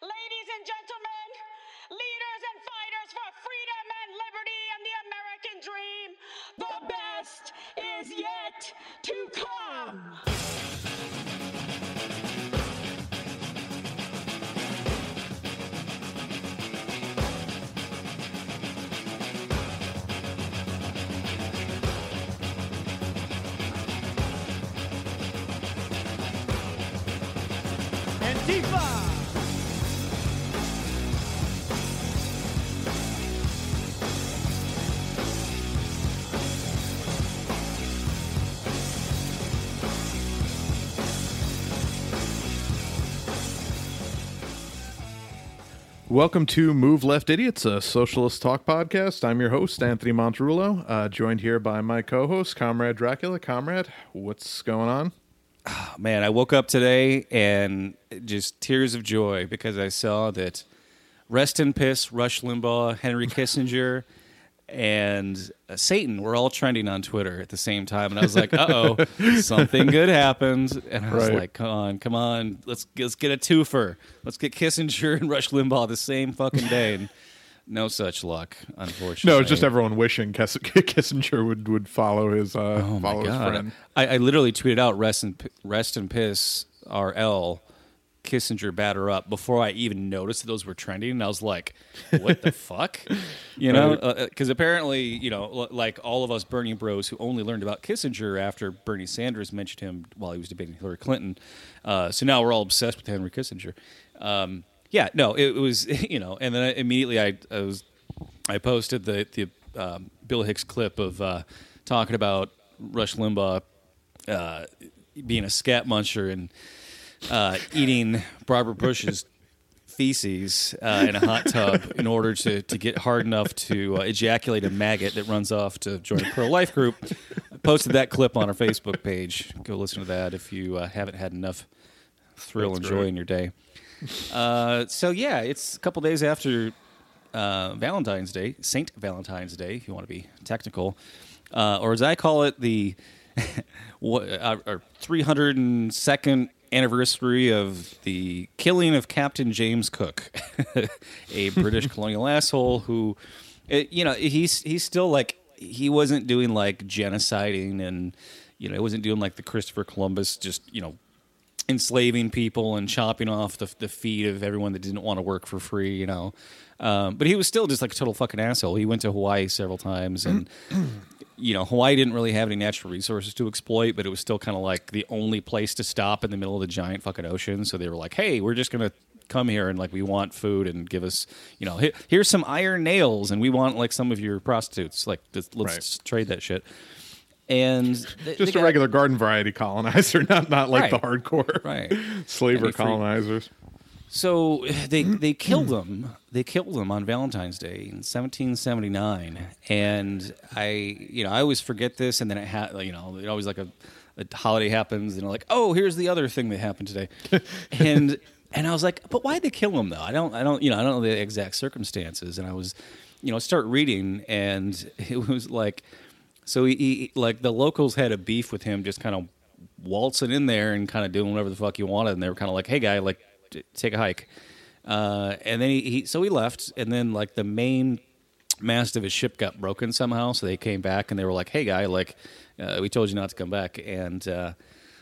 Ladies and gentlemen, leaders and fighters for freedom and liberty and the American dream, the best is yet to come. Welcome to Move Left Idiots, a socialist talk podcast. I'm your host, Anthony Monterullo, uh, joined here by my co host, Comrade Dracula. Comrade, what's going on? Man, I woke up today and just tears of joy because I saw that Rest in Piss, Rush Limbaugh, Henry Kissinger, and uh, Satan were all trending on Twitter at the same time, and I was like, "Uh oh, something good happened." And I was Right. like, "Come on, come on, let's let's get a twofer. Let's get Kissinger and Rush Limbaugh the same fucking day." And no such luck, unfortunately. No, it's just everyone wishing Kiss- Kissinger would, would follow his uh, Oh follow his friend. I, I literally tweeted out "rest and P- rest and piss RL Kissinger batter up" before I even noticed those were trending, and I was like, "What the fuck?" You know, because apparently, you know, l- like all of us Bernie Bros who only learned about Kissinger after Bernie Sanders mentioned him while he was debating Hillary Clinton. Uh, so now we're all obsessed with Henry Kissinger. Um, yeah, no, it, was you know, and then I, immediately I, I was I posted the the um, Bill Hicks clip of uh, talking about Rush Limbaugh uh, being a scat muncher and uh, eating Barbara Bush's feces uh, in a hot tub in order to, to get hard enough to uh, ejaculate a maggot that runs off to join a pro life group. I posted that clip on our Facebook page. Go listen to that if you uh, haven't had enough thrill That's and joy great. in your day. Uh, so yeah, it's a couple days after uh, Valentine's Day, Saint Valentine's Day, if you want to be technical, uh, or as I call it, the what, our 302nd anniversary of the killing of Captain James Cook, a British colonial asshole who, you know, he's he's still like he wasn't doing like genociding and you know he wasn't doing like the Christopher Columbus just you know enslaving people and chopping off the, the feet of everyone that didn't want to work for free, you know. Um, but he was still just like a total fucking asshole. He went to Hawaii several times, and you know, Hawaii didn't really have any natural resources to exploit, but it was still kind of like the only place to stop in the middle of the giant fucking ocean. So they were like, "Hey, we're just gonna come here and like we want food and give us, you know, here, here's some iron nails, and we want like some of your prostitutes. Like, let's, Right. trade that shit." And they- Just they a got- regular garden variety colonizer, not not like the hardcore Right. slaver colonizers. So they they killed him. They killed him on Valentine's Day in 1779, and I you know I always forget this, and then it ha- you know it always like a, a holiday happens, and they're like, oh, here's the other thing that happened today, and and I was like, but why'd they kill him though? I don't I don't you know I don't know the exact circumstances, and I was you know start reading, and it was like so he, he like the locals had a beef with him, just kind of waltzing in there and kind of doing whatever the fuck he wanted, and they were kind of like, "Hey, guy, like, take a hike." Uh, and then he, he, so he left, and then like the main mast of his ship got broken somehow, so they came back and they were like, "Hey, guy, like, uh, we told you not to come back," and uh,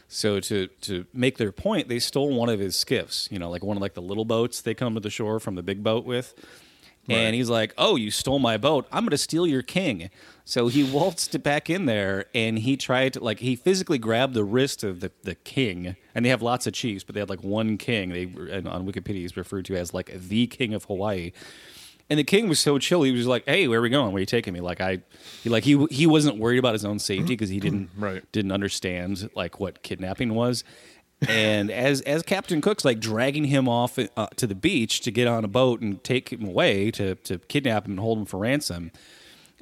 so to to make their point, they stole one of his skiffs, you know, like one of like the little boats they come to the shore from the big boat with. And he's like, "Oh, you stole my boat. I'm going to steal your king." So he waltzed back in there, and he tried to like he physically grabbed the wrist of the, the king. And they have lots of chiefs, but they had like one king. They and on Wikipedia he's referred to as like the king of Hawaii. And the king was so chill. He was like, "Hey, where are we going? Where are you taking me?" Like I, he like he he wasn't worried about his own safety because he didn't Right. didn't understand like what kidnapping was. And as as Captain Cook's like dragging him off uh, to the beach to get on a boat and take him away to to kidnap him and hold him for ransom,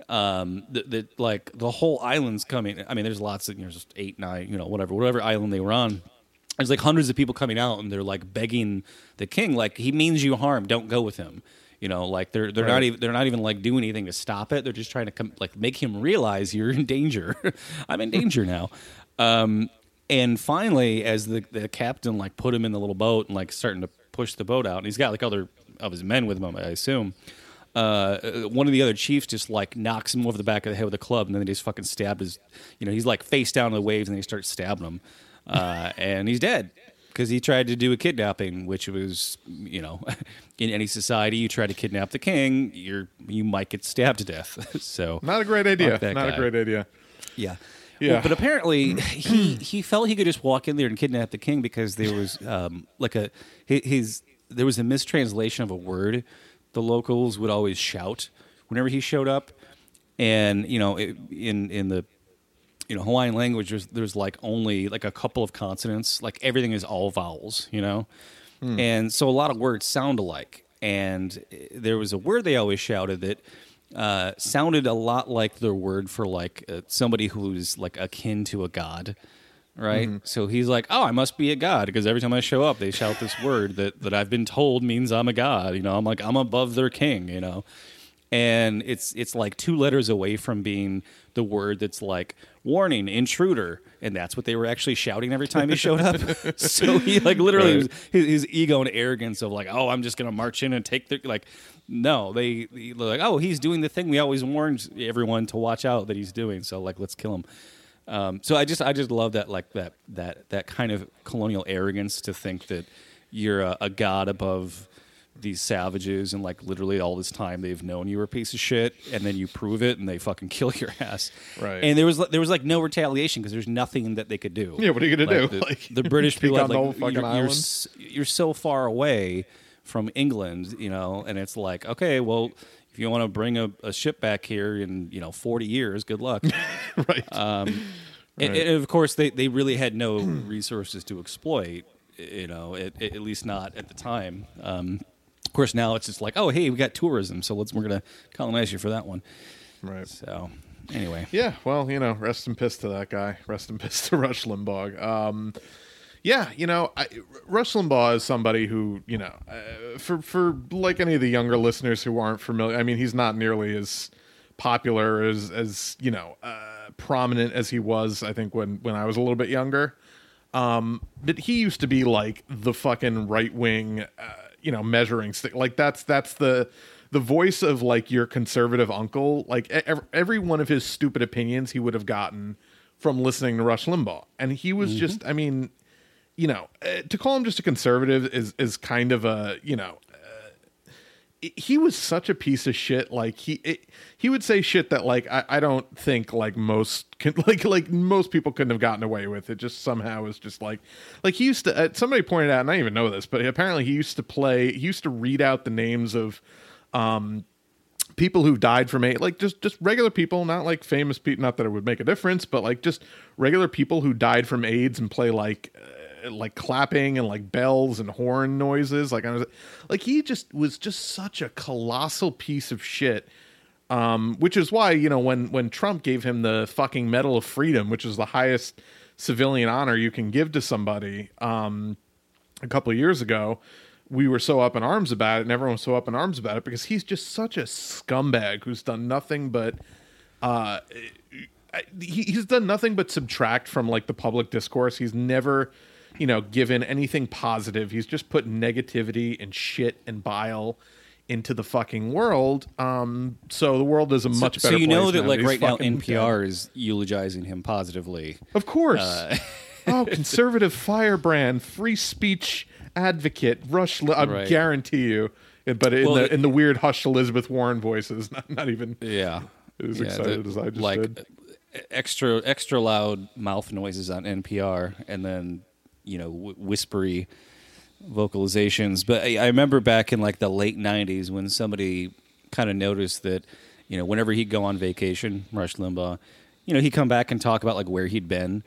um, the, the like the whole island's coming. I mean, there's lots of you know, just eight, nine, you know, whatever, whatever island they were on. There's like hundreds of people coming out and they're like begging the king, like he means you harm, don't go with him. You know, like they're they're not even they're not even like doing anything to stop it. They're just trying to come like make him realize you're in danger. I'm in danger now. Um, and finally, as the the captain like put him in the little boat and like starting to push the boat out. And he's got like other of his men with him, I assume. Uh, one of the other chiefs just like knocks him over the back of the head with a club, and then they just fucking stabbed his. You know, he's like face down in the waves, and they start stabbing him, uh, and he's dead because he tried to do a kidnapping, which was, you know, in any society, you try to kidnap the king, you're you might get stabbed to death. so Not a great idea. Not guy. a great idea. yeah. Yeah. Well, but apparently he he felt he could just walk in there and kidnap the king because there was um, like a hi- his there was a mistranslation of a word. The locals would always shout whenever he showed up, and you know it, in in the you know Hawaiian language there's there's like only like a couple of consonants. Like everything is all vowels. You know, and so a lot of words sound alike. And uh, there was a word they always shouted that uh, sounded a lot like their word for like uh, somebody who's like akin to a god, right? Mm-hmm. So he's like, "Oh, I must be a god," because every time I show up, they shout this word that that I've been told means I'm a god. You know, I'm like I'm above their king. You know, and it's it's like two letters away from being the word that's like warning intruder and that's what they were actually shouting every time he showed up so he like literally Right. his, his ego and arrogance of like oh i'm just gonna march in and take the like no they they're like oh he's doing the thing we always warned everyone to watch out that he's doing so like let's kill him um, so i just i just love that like that that that kind of colonial arrogance to think that you're a, a god above these savages and like literally all this time they've known you were a piece of shit and then you prove it and they fucking kill your ass Right. and there was there was like no retaliation because there's nothing that they could do Yeah, what are you gonna Like, do? the, Like, the british people had like you're, you're, you're so far away from england you know and it's like okay well if you want to bring a, a ship back here in you know 40 years good luck right. and, and of course, they, they really had no resources to exploit. You know, at, at least not at the time. Um, of course, now it's just like, oh, hey, we got tourism, so let's we're gonna colonize you for that one. right. So, anyway, Yeah, well, you know, rest in piss to that guy. Rest in piss to Rush Limbaugh. Um, yeah, you know, I, Rush Limbaugh is somebody who, you know, uh, for for like any of the younger listeners who aren't familiar, I mean, he's not nearly as popular as as you know uh, prominent as he was. I think when when I was a little bit younger. Um, but he used to be like the fucking right wing, uh, you know, measuring stick. Like that's that's the the voice of like your conservative uncle. Like e- ev- every one of his stupid opinions he would have gotten from listening to Rush Limbaugh, and he was just, I mean, you know, uh, to call him just a conservative is is kind of a you know he was such a piece of shit. Like he it, he would say shit that like I, I don't think like most can, like like most people couldn't have gotten away with. It just somehow was just like like he used to. Uh, somebody pointed out, and I even know this, but apparently he used to play. He used to read out the names of um people who died from AIDS, like just just regular people, not like famous people. Not that it would make a difference, but like just regular people who died from AIDS and play like uh, like clapping and like bells and horn noises. Like I was like he just was just such a colossal piece of shit. Um, which is why you know when when Trump gave him the fucking Medal of Freedom, which is the highest civilian honor you can give to somebody. Um, a couple of years ago, we were so up in arms about it, and everyone was so up in arms about it because he's just such a scumbag who's done nothing but uh, he, he's done nothing but subtract from like the public discourse. He's never, you know, given anything positive. He's just put negativity and shit and bile into the fucking world. Um, so the world is a much so better. So you know that now. like He's right now NPR is eulogizing him positively. of course. oh, conservative firebrand, free speech advocate, Rush. I Right. guarantee you. But in Well, the in the weird hush Elizabeth Warren voices, not, not even Yeah, as Yeah, excited the- as I just like did. extra extra loud mouth noises on NPR, and then you know w- whispery vocalizations. But I, I remember back in like the late '90s when somebody kind of noticed that you know whenever he'd go on vacation, Rush Limbaugh, you know he'd come back and talk about like where he'd been.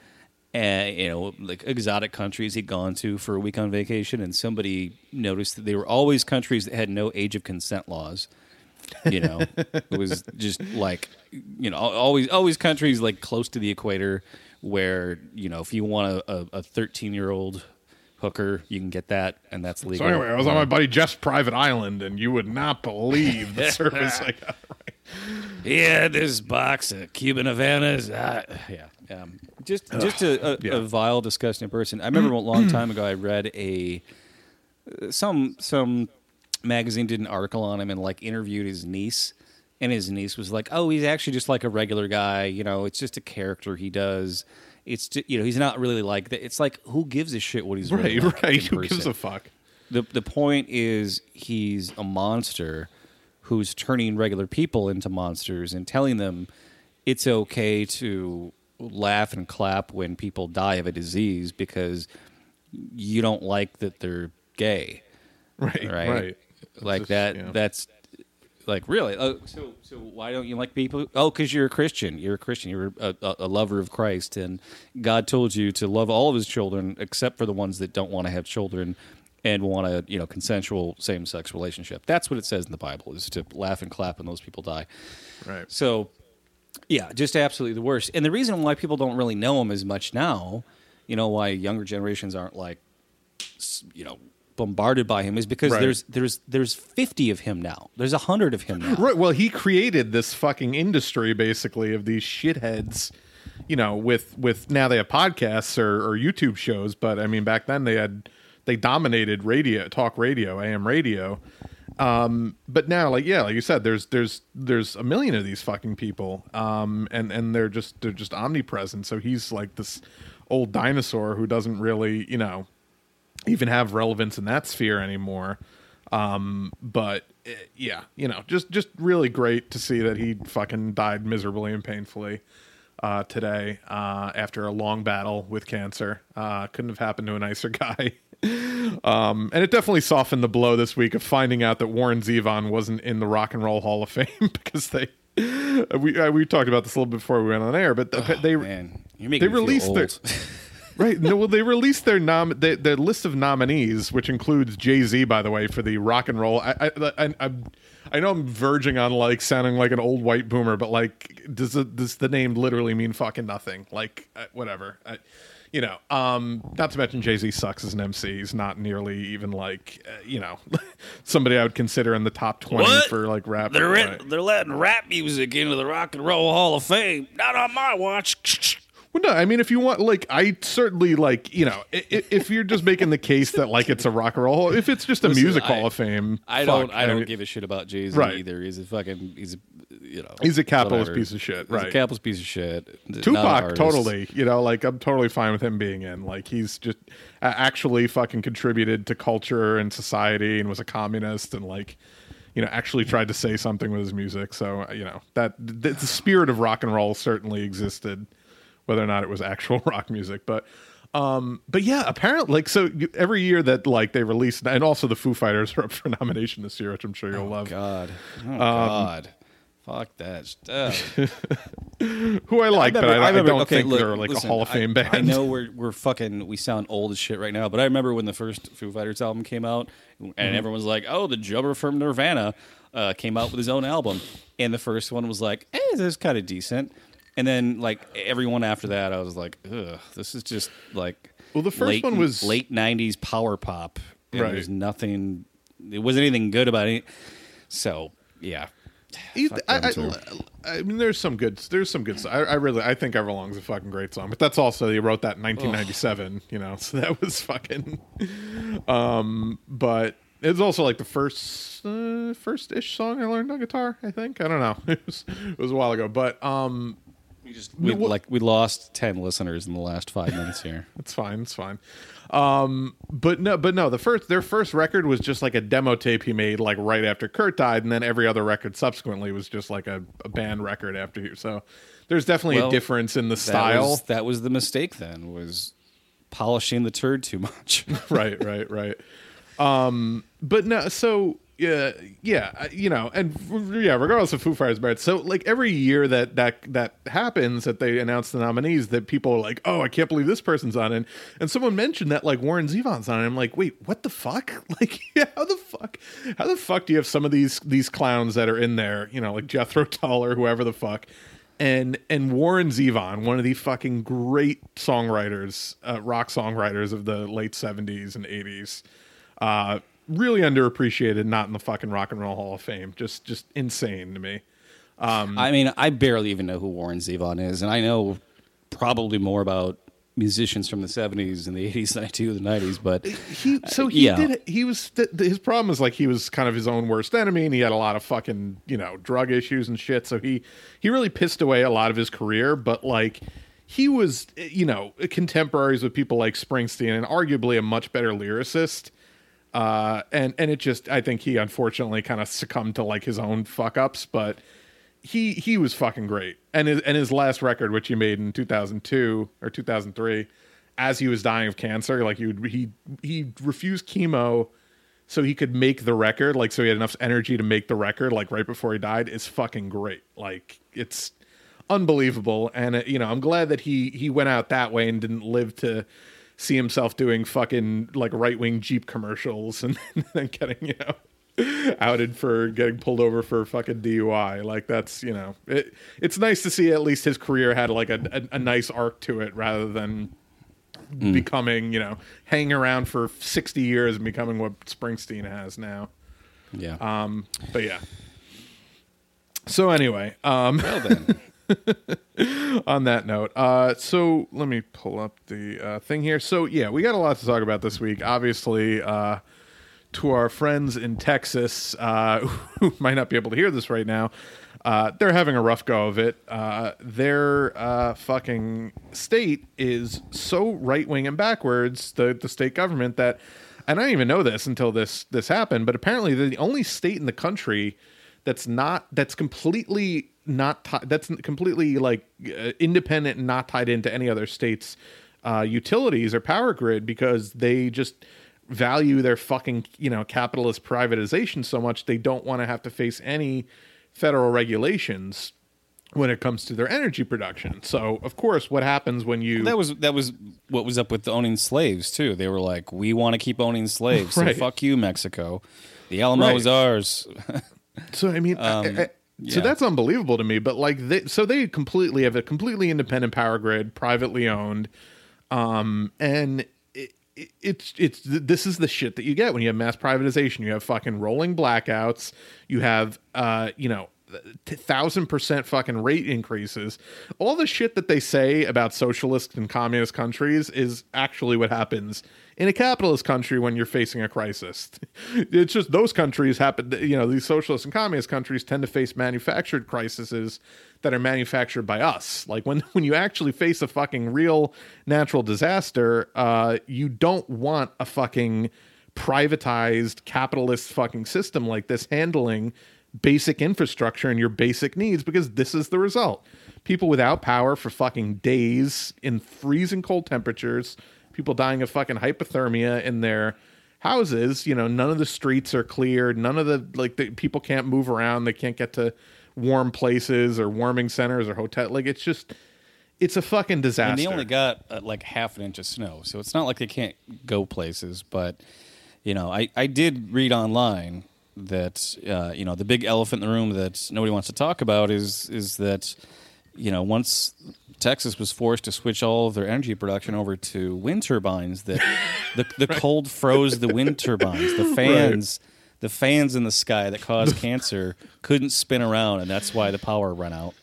And you know, like exotic countries he'd gone to for a week on vacation, and somebody noticed that they were always countries that had no age of consent laws you know it was just like you know always always countries like close to the equator where you know if you want a, a 13 year old hooker you can get that and that's legal. So anyway, I was on my buddy Jeff's private island, and you would not believe the service I got. he had this box of cuban havanas ah, yeah um, just just a, a, yeah. a vile disgusting person i remember a long time ago i read a some some magazine did an article on him and like interviewed his niece and his niece was like oh he's actually just like a regular guy you know it's just a character he does it's ju- you know he's not really like that it's like who gives a shit what he's really Right, like right. Who gives a fuck? the the point is he's a monster who's turning regular people into monsters and telling them it's okay to laugh and clap when people die of a disease because you don't like that they're gay Right, right, right. like just- that yeah. that's like really? Oh, so so why don't you like people oh because you're a christian. You're a christian. You're a, a, a lover of christ. And god told you to love all of his children except for the ones that don't want to have children and want a you know consensual same-sex relationship. That's what it says in the bible is to laugh and clap when those people die. Right. so, yeah, just absolutely the worst. And the reason why people don't really know him as much now, you know, why younger generations aren't like, you know, bombarded by him is because Right. there's there's there's 50 of him now. There's a hundred of him now. Right. Well, he created this fucking industry basically of these shitheads. You know, with with now they have podcasts or, or YouTube shows, but I mean back then they had they dominated radio, talk radio, AM radio. Um, but now, like yeah, like you said, there's there's there's a million of these fucking people, um, and and they're just they're just omnipresent. So he's like this old dinosaur who doesn't really, you know, even have relevance in that sphere anymore. Um, but eh, yeah, you know, just just really great to see that he fucking died miserably and painfully uh, today uh, after a long battle with cancer. Uh, couldn't have happened to a nicer guy. um, and it definitely softened the blow this week of finding out that Warren Zevon wasn't in the Rock and Roll Hall of Fame because they. We uh, we talked about this a little bit before we went on air, but the, they Man, making they released their. Right. No, well, they released their nom their, their list of nominees, which includes Jay Z, by the way, for the rock and roll. I I, I, I I know I'm verging on like sounding like an old white boomer, but like, does the, does the name literally mean fucking nothing? Like, uh, whatever. I, you know, um, not to mention Jay Z sucks as an MC. He's not nearly even like, uh, you know, somebody I would consider in the top twenty What? for like rap. They're Right. in, they're letting rap music into the Rock and Roll Hall of Fame. Not on my watch. Well, no, I mean, if you want, like, I certainly like, you know, i- i- if you're just making the case that like it's a rock and roll, if it's just a Listen, music I- hall of fame, I fuck, don't I don't mean, give a shit about Jay Z Right. either. He's a fucking he's a you know He's a capitalist whatever. piece of shit, He's a right. capitalist piece of shit. Tupac, totally, you know, like I'm totally fine with him being in. Like he's just uh, actually fucking contributed to culture and society and was a communist and like, you know, actually tried to say something with his music. So you know that the, the spirit of rock and roll certainly existed, whether or not it was actual rock music, but. Um, but yeah, apparently, like, so every year that like they release, and also the Foo Fighters are up for nomination this year, which I'm sure you'll love. God. Oh Um, God. Fuck that stuff. Who I like, but I, remember- I don't okay, think look, they're like listen, a Hall of I- Fame band. I know we're we're fucking we sound old as shit right now, but I remember when the first Foo Fighters album came out, and Mm-hmm. everyone was like, "Oh, the drummer from Nirvana uh, came out with his own album," and the first one was like, "Eh, this is kind of decent," and then like everyone after that, I was like, "Ugh, this is just like." Well, the first late, one was- late '90s power pop, and Right. there's nothing. It wasn't anything good about it. So yeah, I. I, I mean, there's some good. There's some good. I, I really, I think Everlong's a fucking great song, but that's also he wrote that in 1997. You know, so that was fucking. Um, but it's also like the first, uh, first ish song I learned on guitar. I think I don't know. It was, it was a while ago, but um, we just we, like we lost ten listeners in the last five minutes here. It's fine. It's fine. Um, but no, but no. The first, their first record was just like a demo tape he made like right after Kurt died, and then every other record subsequently was just like a, a band record after he. So there's definitely Well, a difference in the That style. was, that was the mistake. Then was polishing the turd too much. right, right, right. Um, but no, so yeah, yeah, uh, you know, and yeah, regardless of Foo Fighters merits, so like every year that that that happens, that they announce the nominees, that people are like, oh, I can't believe this person's on it, and someone mentioned that like Warren Zevon's on it. I'm like, wait, what the fuck? Like, yeah, how the fuck, how the fuck do you have some of these these clowns that are in there, you know, like Jethro Tull or whoever the fuck, and and Warren Zevon, one of the fucking great songwriters, uh, rock songwriters of the late '70s and '80s, uh, really underappreciated, not in the fucking Rock and Roll Hall of Fame. Just just insane to me. Um, I mean, I barely even know who Warren Zevon is, and I know probably more about musicians from the 70s and the 80s than I do the 90s, but he uh, so he yeah. did he was th- th- his problem is like he was kind of his own worst enemy and he had a lot of fucking you know drug issues and shit so he he really pissed away a lot of his career but like he was eh, you know contemporaries with people like Springsteen and arguably a much better lyricist uh and and it just I think he unfortunately kind of succumbed to like his own fuck ups but he he was fucking great. And his, and his last record which he made in 2002 or 2003 as he was dying of cancer like he would he he refused chemo so he could make the record like so he had enough energy to make the record like right before he died is fucking great. Like it's unbelievable. And uh, you know i'm glad that he he went out that way and didn't live to see himself doing fucking like right-wing jeep commercials and then getting you know outed for getting pulled over for fucking DUI. Like that's you know, it, it's nice to see at least his career had like a, a, a nice arc to it rather than becoming you know hanging around for sixty years and becoming what Springsteen has now. yeah. Um, but yeah. So anyway, um, well then. on that note, uh, so let me pull up the uh, thing here. So yeah, we got a lot to talk about this week. Obviously, uh, to our friends in Texas uh, who might not be able to hear this right now, uh, they're having a rough go of it. Uh, their fucking state is so right wing and backwards, the the state government that, and I didn't even know this until this this happened, but apparently they're the only state in the country that's not that's completely not ti- that's completely like uh, independent and not tied into any other state's uh, utilities or power grid because they just value their fucking you know capitalist privatization so much they don't want to have to face any federal regulations when it comes to their energy production. So of course, what happens when you That was that was what was up with owning slaves too. They were like, "We want to keep owning slaves, so fuck you, Mexico. The Alamo Right. is ours." So I mean, I- I- so that's unbelievable to me. But like, they, so they completely have a completely independent power grid, privately owned, um, and it, it, it's it's this is the shit that you get when you have mass privatization. You have fucking rolling blackouts. You have uh, you know. Thousand percent fucking rate increases. All the shit that they say about socialist and communist countries is actually what happens in a capitalist country when you're facing a crisis. It's just those countries happen, you know, these socialist and communist countries tend to face manufactured crises that are manufactured by us. Like when when you actually face a fucking real natural disaster, uh, you don't want a fucking privatized capitalist fucking system like this handling basic infrastructure and your basic needs because this is the result. People without power for fucking days in freezing cold temperatures, people dying of fucking hypothermia in their houses, you know, none of the streets are cleared, none of the like the people can't move around, they can't get to warm places or warming centers or hotel like it's just it's a fucking disaster. And they only got uh, like half an inch of snow, so it's not like they can't go places. But you know, I I did read online that uh, you know the big elephant in the room that nobody wants to talk about is is that you know once Texas was forced to switch all of their energy production over to wind turbines, that the the cold froze the wind turbines, the fans. The fans in the sky that caused cancer couldn't spin around, and that's why the power ran out.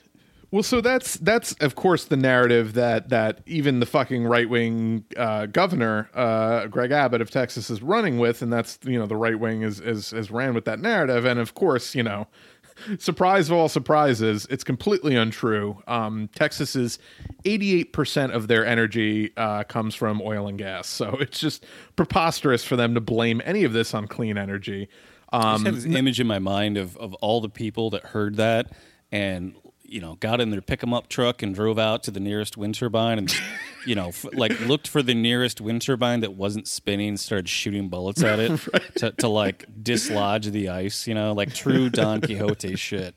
Well, so that's that's of course the narrative that that even the fucking right wing uh, governor uh, Greg Abbott of Texas is running with, and that's you know the right wing is is has ran with that narrative, and of course you know, surprise of all surprises, it's completely untrue. Um, Texas is eighty eight percent of their energy uh, comes from oil and gas, so it's just preposterous for them to blame any of this on clean energy. I Um, just have this image in my mind of, of all the people that heard that and you know got in their pick 'em up truck and drove out to the nearest wind turbine and you know f- like looked for the nearest wind turbine that wasn't spinning started shooting bullets at it to, to like dislodge the ice you know like true don quixote shit.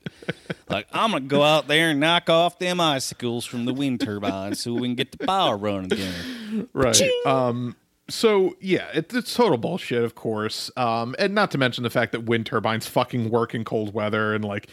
Like i'm gonna go out there and knock off them icicles from the wind turbines so we can get the power running again. Right. Um so yeah it, it's total bullshit of course. Um and not to mention the fact that wind turbines fucking work in cold weather and like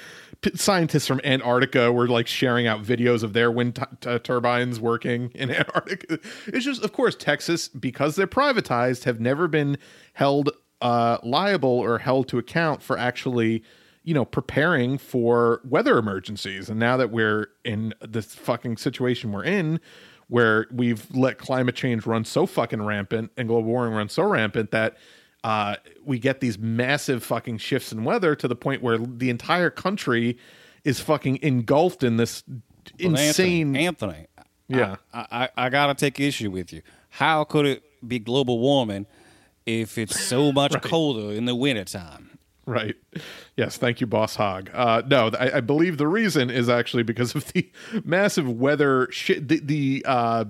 scientists from antarctica were like sharing out videos of their wind t- t- turbines working in antarctica. It's just of course texas because they're privatized have never been held uh liable or held to account for actually you know preparing for weather emergencies. And now that we're in this fucking situation we're in where we've let climate change run so fucking rampant and global warming run so rampant that uh, we get these massive fucking shifts in weather to the point where the entire country is fucking engulfed in this Well, insane. Anthony, Anthony, Yeah. I, I, I gotta take issue with you. How could it be global warming if it's so much colder in the wintertime? Right. Yes. Thank you, Boss Hog. Uh, no, I, I believe the reason is actually because of the massive weather shit. The, the uh,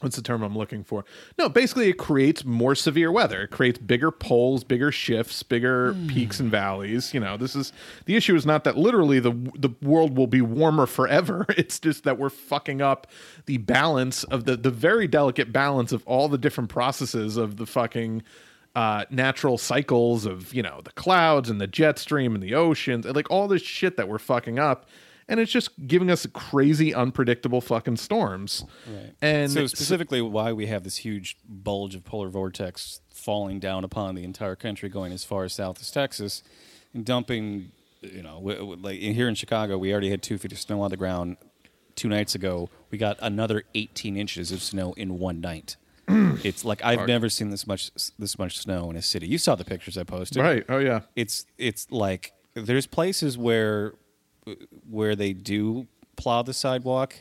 what's the term I'm looking for? No, basically, it creates more severe weather. It creates bigger poles, bigger shifts, bigger peaks and valleys. You know, this is the issue. Is not that literally the the world will be warmer forever. It's just that we're fucking up the balance of the the very delicate balance of all the different processes of the fucking uh, natural cycles of you know the clouds and the jet stream and the oceans and like all this shit that we're fucking up and it's just giving us crazy unpredictable fucking storms Right. and so specifically, why we have this huge bulge of polar vortex falling down upon the entire country, going as far south as Texas, and dumping. You know, like here in Chicago, we already had two feet of snow on the ground. Two nights ago, we got another 18 inches of snow in one night. it's like I've never seen this much this much snow in a city. You saw the pictures I posted, right oh yeah it's it's like there's places where where they do plow the sidewalk.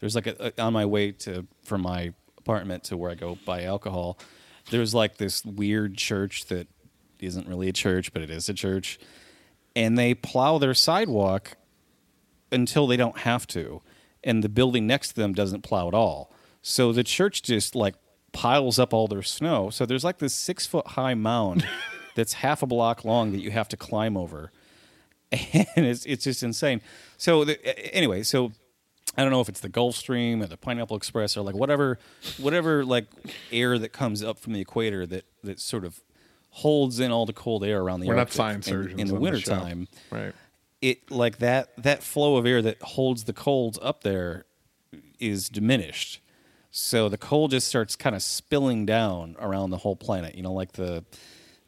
There's like a, a- on my way to from my apartment to where I go buy alcohol. There's like this weird church that isn't really a church, but it is a church, and they plow their sidewalk until they don't have to, and the building next to them doesn't plow at all. So the church just like piles up all their snow. So there's like this six foot high mound that's half a block long that you have to climb over, and it's it's just insane. So the, anyway, so I don't know if it's the Gulf Stream or the Pineapple Express or like whatever whatever like air that comes up from the equator that that sort of holds in all the cold air around the we're not Arctic science in- surgeons in, the wintertime. right. It like that that flow of air that holds the cold up there is diminished. So the cold just starts kind of spilling down around the whole planet you know like the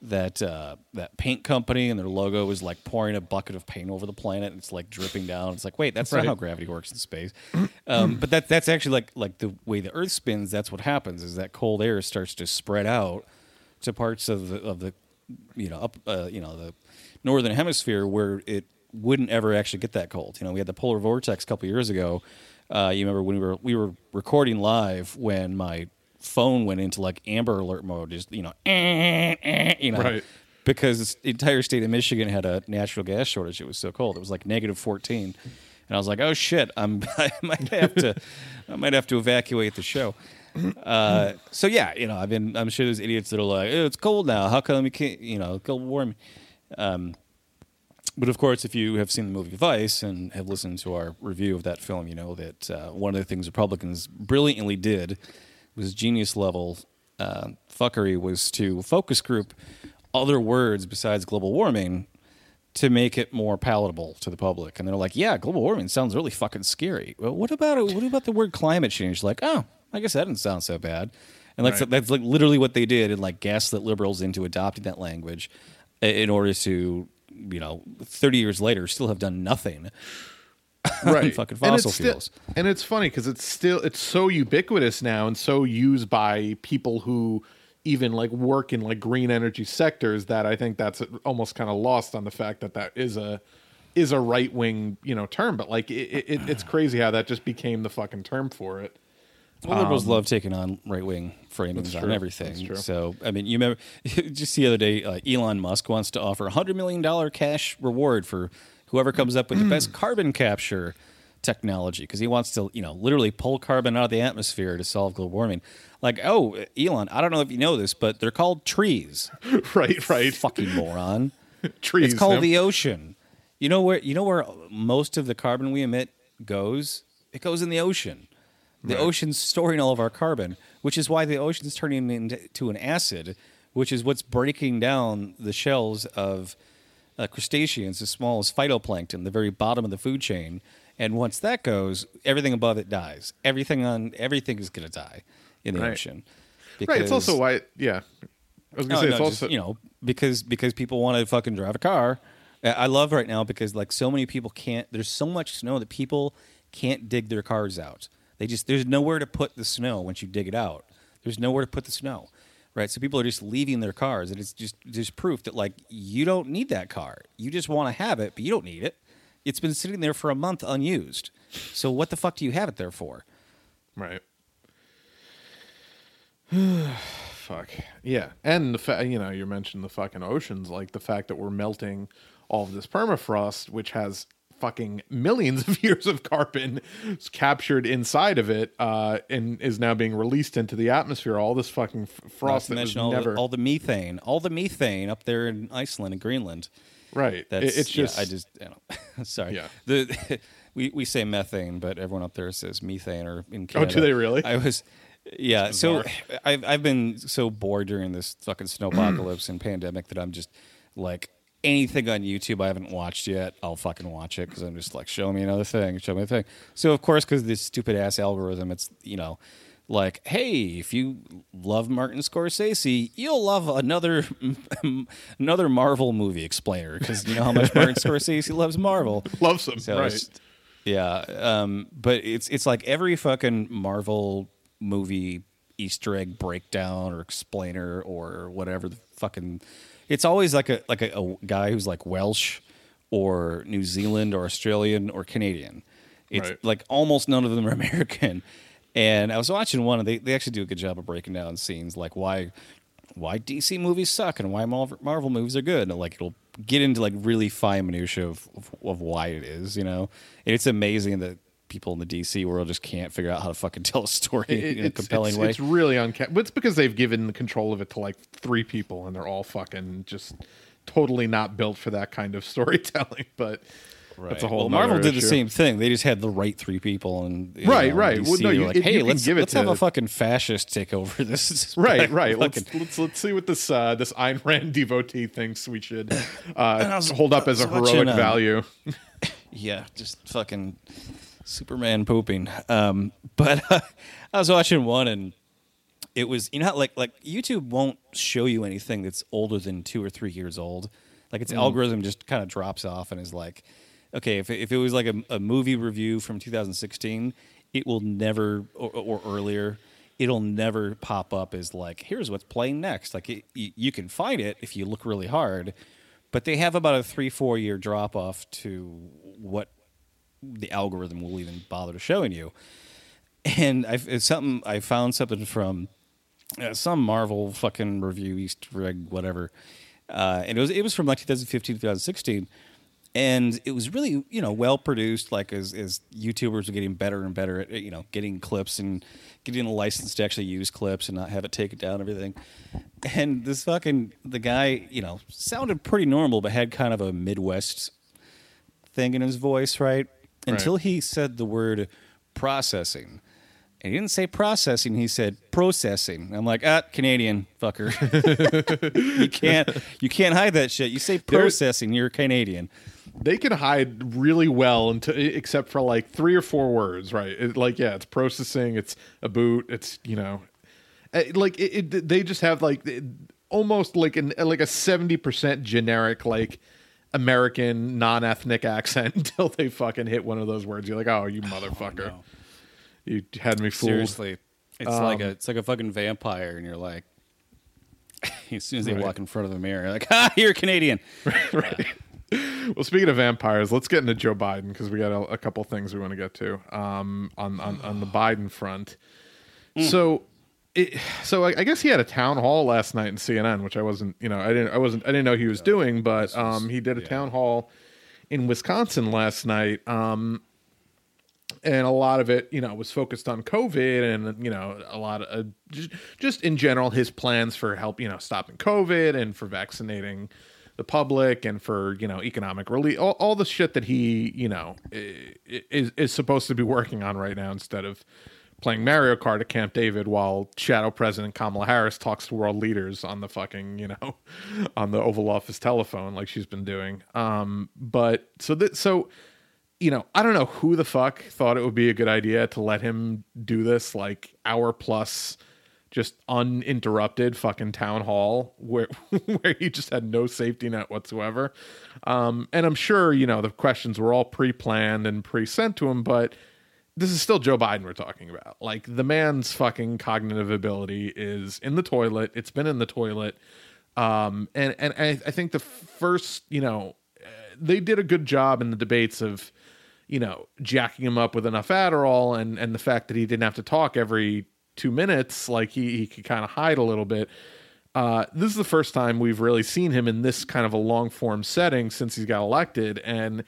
that uh, that paint company and their logo is like pouring a bucket of paint over the planet and it's like dripping down it's like wait that's Right. not how gravity works in space um, but that that's actually like like the way the earth spins that's what happens is that cold air starts to spread out to parts of the of the you know up uh, you know the northern hemisphere where it wouldn't ever actually get that cold. You know, we had the polar vortex a couple years ago. Uh, you remember when we were we were recording live when my phone went into like Amber Alert mode, just you know, eh, eh, you know, Right. because the entire state of Michigan had a natural gas shortage. It was so cold. It was like negative fourteen, and I was like, oh shit, I'm I might have to I might have to evacuate the show. Uh, so yeah, you know, I've been. I'm sure there's idiots that are like, oh, "It's cold now. How come you can't?" You know, global warming. Um, but of course, if you have seen the movie Vice and have listened to our review of that film, you know that uh, one of the things Republicans brilliantly did was genius level uh, fuckery was to focus group other words besides global warming to make it more palatable to the public. And they're like, "Yeah, global warming sounds really fucking scary. Well, what about it? What about the word climate change? Like, oh, I guess that didn't sound so bad." And that's Right. that's like literally what they did, and like gaslit liberals into adopting that language in order to, you know, thirty years later, still have done nothing. right. Fucking And it's fossil still- fuels. and it's funny because it's still it's so ubiquitous now and so used by people who even like work in like green energy sectors that i think that's almost kind of lost on the fact that that is a is a right wing you know term. But like it, it, it's crazy how that just became the fucking term for it. Well, liberals love taking on right wing framings Um, on everything. So, I mean, you remember just the other day, uh, Elon Musk wants to offer a $100 million cash reward for whoever comes up with the best hmm. carbon capture technology because he wants to, you know, literally pull carbon out of the atmosphere to solve global warming. Like, oh, Elon, I don't know if you know this, but they're called trees. right right Fucking moron. trees It's called no? the ocean. You know where you know where most of the carbon we emit goes? It goes in the ocean. The ocean's storing all of our carbon, which is why the ocean's turning into an acid, which is what's breaking down the shells of uh, crustaceans as small as phytoplankton, the very bottom of the food chain. And once that goes, everything above it dies. Everything on everything is going to die in the Right. ocean. right it's also Because- why yeah i was gonna no, say no, it's just, also you know because because people want to fucking drive a car. I love right now because like so many people can't. There's so much snow that people can't dig their cars out. They just there's nowhere to put the snow once you dig it out. There's nowhere to put the snow, right? So people are just leaving their cars, and it's just just proof that like you don't need that car. You just want to have it, but you don't need it. It's been sitting there for a month unused. So what the fuck do you have it there for? Right. Fuck. Yeah. And the you know, you mentioned the fucking oceans, like the fact that we're melting all of this permafrost, which has fucking millions of years of carbon captured inside of it, uh, and is now being released into the atmosphere. All this fucking f- frost that was all, never the, all the methane, all the methane up there in Iceland and Greenland. right. That's it's just yeah, I just you know, sorry. Yeah. The we we say methane, but everyone up there says methane or in Canada. Oh, do they really? I was yeah, so. I've I've been so bored during this fucking snowpocalypse and pandemic that I'm just like anything on YouTube I haven't watched yet, I'll fucking watch it because I'm just like, show me another thing, show me a thing. So of course, because this stupid ass algorithm, it's you know, like, hey, if you love Martin Scorsese, you'll love another another Marvel movie explainer because you know how much Martin Scorsese loves Marvel. loves them. So right. yeah, um, but it's it's like every fucking Marvel movie Easter egg breakdown or explainer or whatever the fucking. It's always like a like a, a guy who's like Welsh or New Zealand or Australian or Canadian. It's Right. like almost none of them are American. And I was watching one, and they, they actually do a good job of breaking down scenes like why why DC movies suck and why Marvel, Marvel movies are good. And like it'll get into like really fine minutia of, of, of why it is, you know. And it's amazing that people in the DC world just can't figure out how to fucking tell a story It- in a compelling it's, way. It's really uncanny. But it's because they've given the control of it to like three people, and they're all fucking just totally not built for that kind of storytelling. But that's a whole. well, Marvel did the same thing. They just had the right three people, and Right, know, right. Well, no, you- like, you hey, can let's give it let's have to- a fucking fascist take over this. Right, right. Let's, let's let's see what this uh, this Ayn Rand devotee thinks we should uh, was- hold up as a was watching, heroic um, value. Yeah, just fucking Superman pooping. Um, but uh, I was watching one and it was you know like like YouTube won't show you anything that's older than two or three years old. Like its algorithm just kind of drops off and is like, okay, if it, if it was like a, a movie review from 2016, it will never or, or earlier. It'll never pop up as like, here's what's playing next. Like it, you, you can find it if you look really hard, but they have about a three four year drop off to what the algorithm will even bother showing you. And I it's something I found something from uh, some Marvel fucking review Easter egg whatever, uh, and it was it was from like 2015 2016, and it was really you know well produced. Like as as YouTubers are getting better and better at you know getting clips and getting a license to actually use clips and not have it taken down and everything. And this fucking the guy you know sounded pretty normal, but had kind of a Midwest thing in his voice, right? Until he said the word processing. And he didn't say processing, he said processing. I'm like, ah, Canadian fucker. you can't you can't hide that shit. You say processing, you're Canadian. they can hide really well until except for like three or four words, right? It, like yeah, it's processing, it's a boot, it's you know, eh, like it, it, they just have like almost like an like a seventy percent generic like American non-ethnic accent until they fucking hit one of those words. You're like, oh, you motherfucker, you had me fooled. Seriously. It's like a it's like a fucking vampire and you're like as soon as they Right. walk in front of the mirror, you're like, ah, you're Canadian. right. Well, speaking of vampires, let's get into Joe Biden because we got a, a couple things we want to get to um, on, on on the Biden front. So, it, so I, I guess he had a town hall last night in CNN, which I wasn't, you know, I didn't, I wasn't, I didn't know he was doing, but um, he did a town hall in Wisconsin last night. Um, and a lot of it, you know, was focused on COVID and you know a lot of uh, just, just in general his plans for help, you know, stopping COVID and for vaccinating the public and for you know economic relief, all, all the shit that he you know is is supposed to be working on right now instead of playing Mario Kart at Camp David while Shadow President Kamala Harris talks to world leaders on the fucking you know on the Oval Office telephone like she's been doing. Um, but so that so you know, I don't know who the fuck thought it would be a good idea to let him do this like hour plus just uninterrupted fucking town hall where where he just had no safety net whatsoever. Um and I'm sure, you know, the questions were all pre-planned and pre-sent to him, but this is still Joe Biden we're talking about. Like the man's fucking cognitive ability is in the toilet. It's been in the toilet. Um, and and I, I think the first, you know, uh, they did a good job in the debates of, you know, jacking him up with enough Adderall and and the fact that he didn't have to talk every two minutes, like he he could kind of hide a little bit. Uh, this is the first time we've really seen him in this kind of a long form setting since he's got elected, and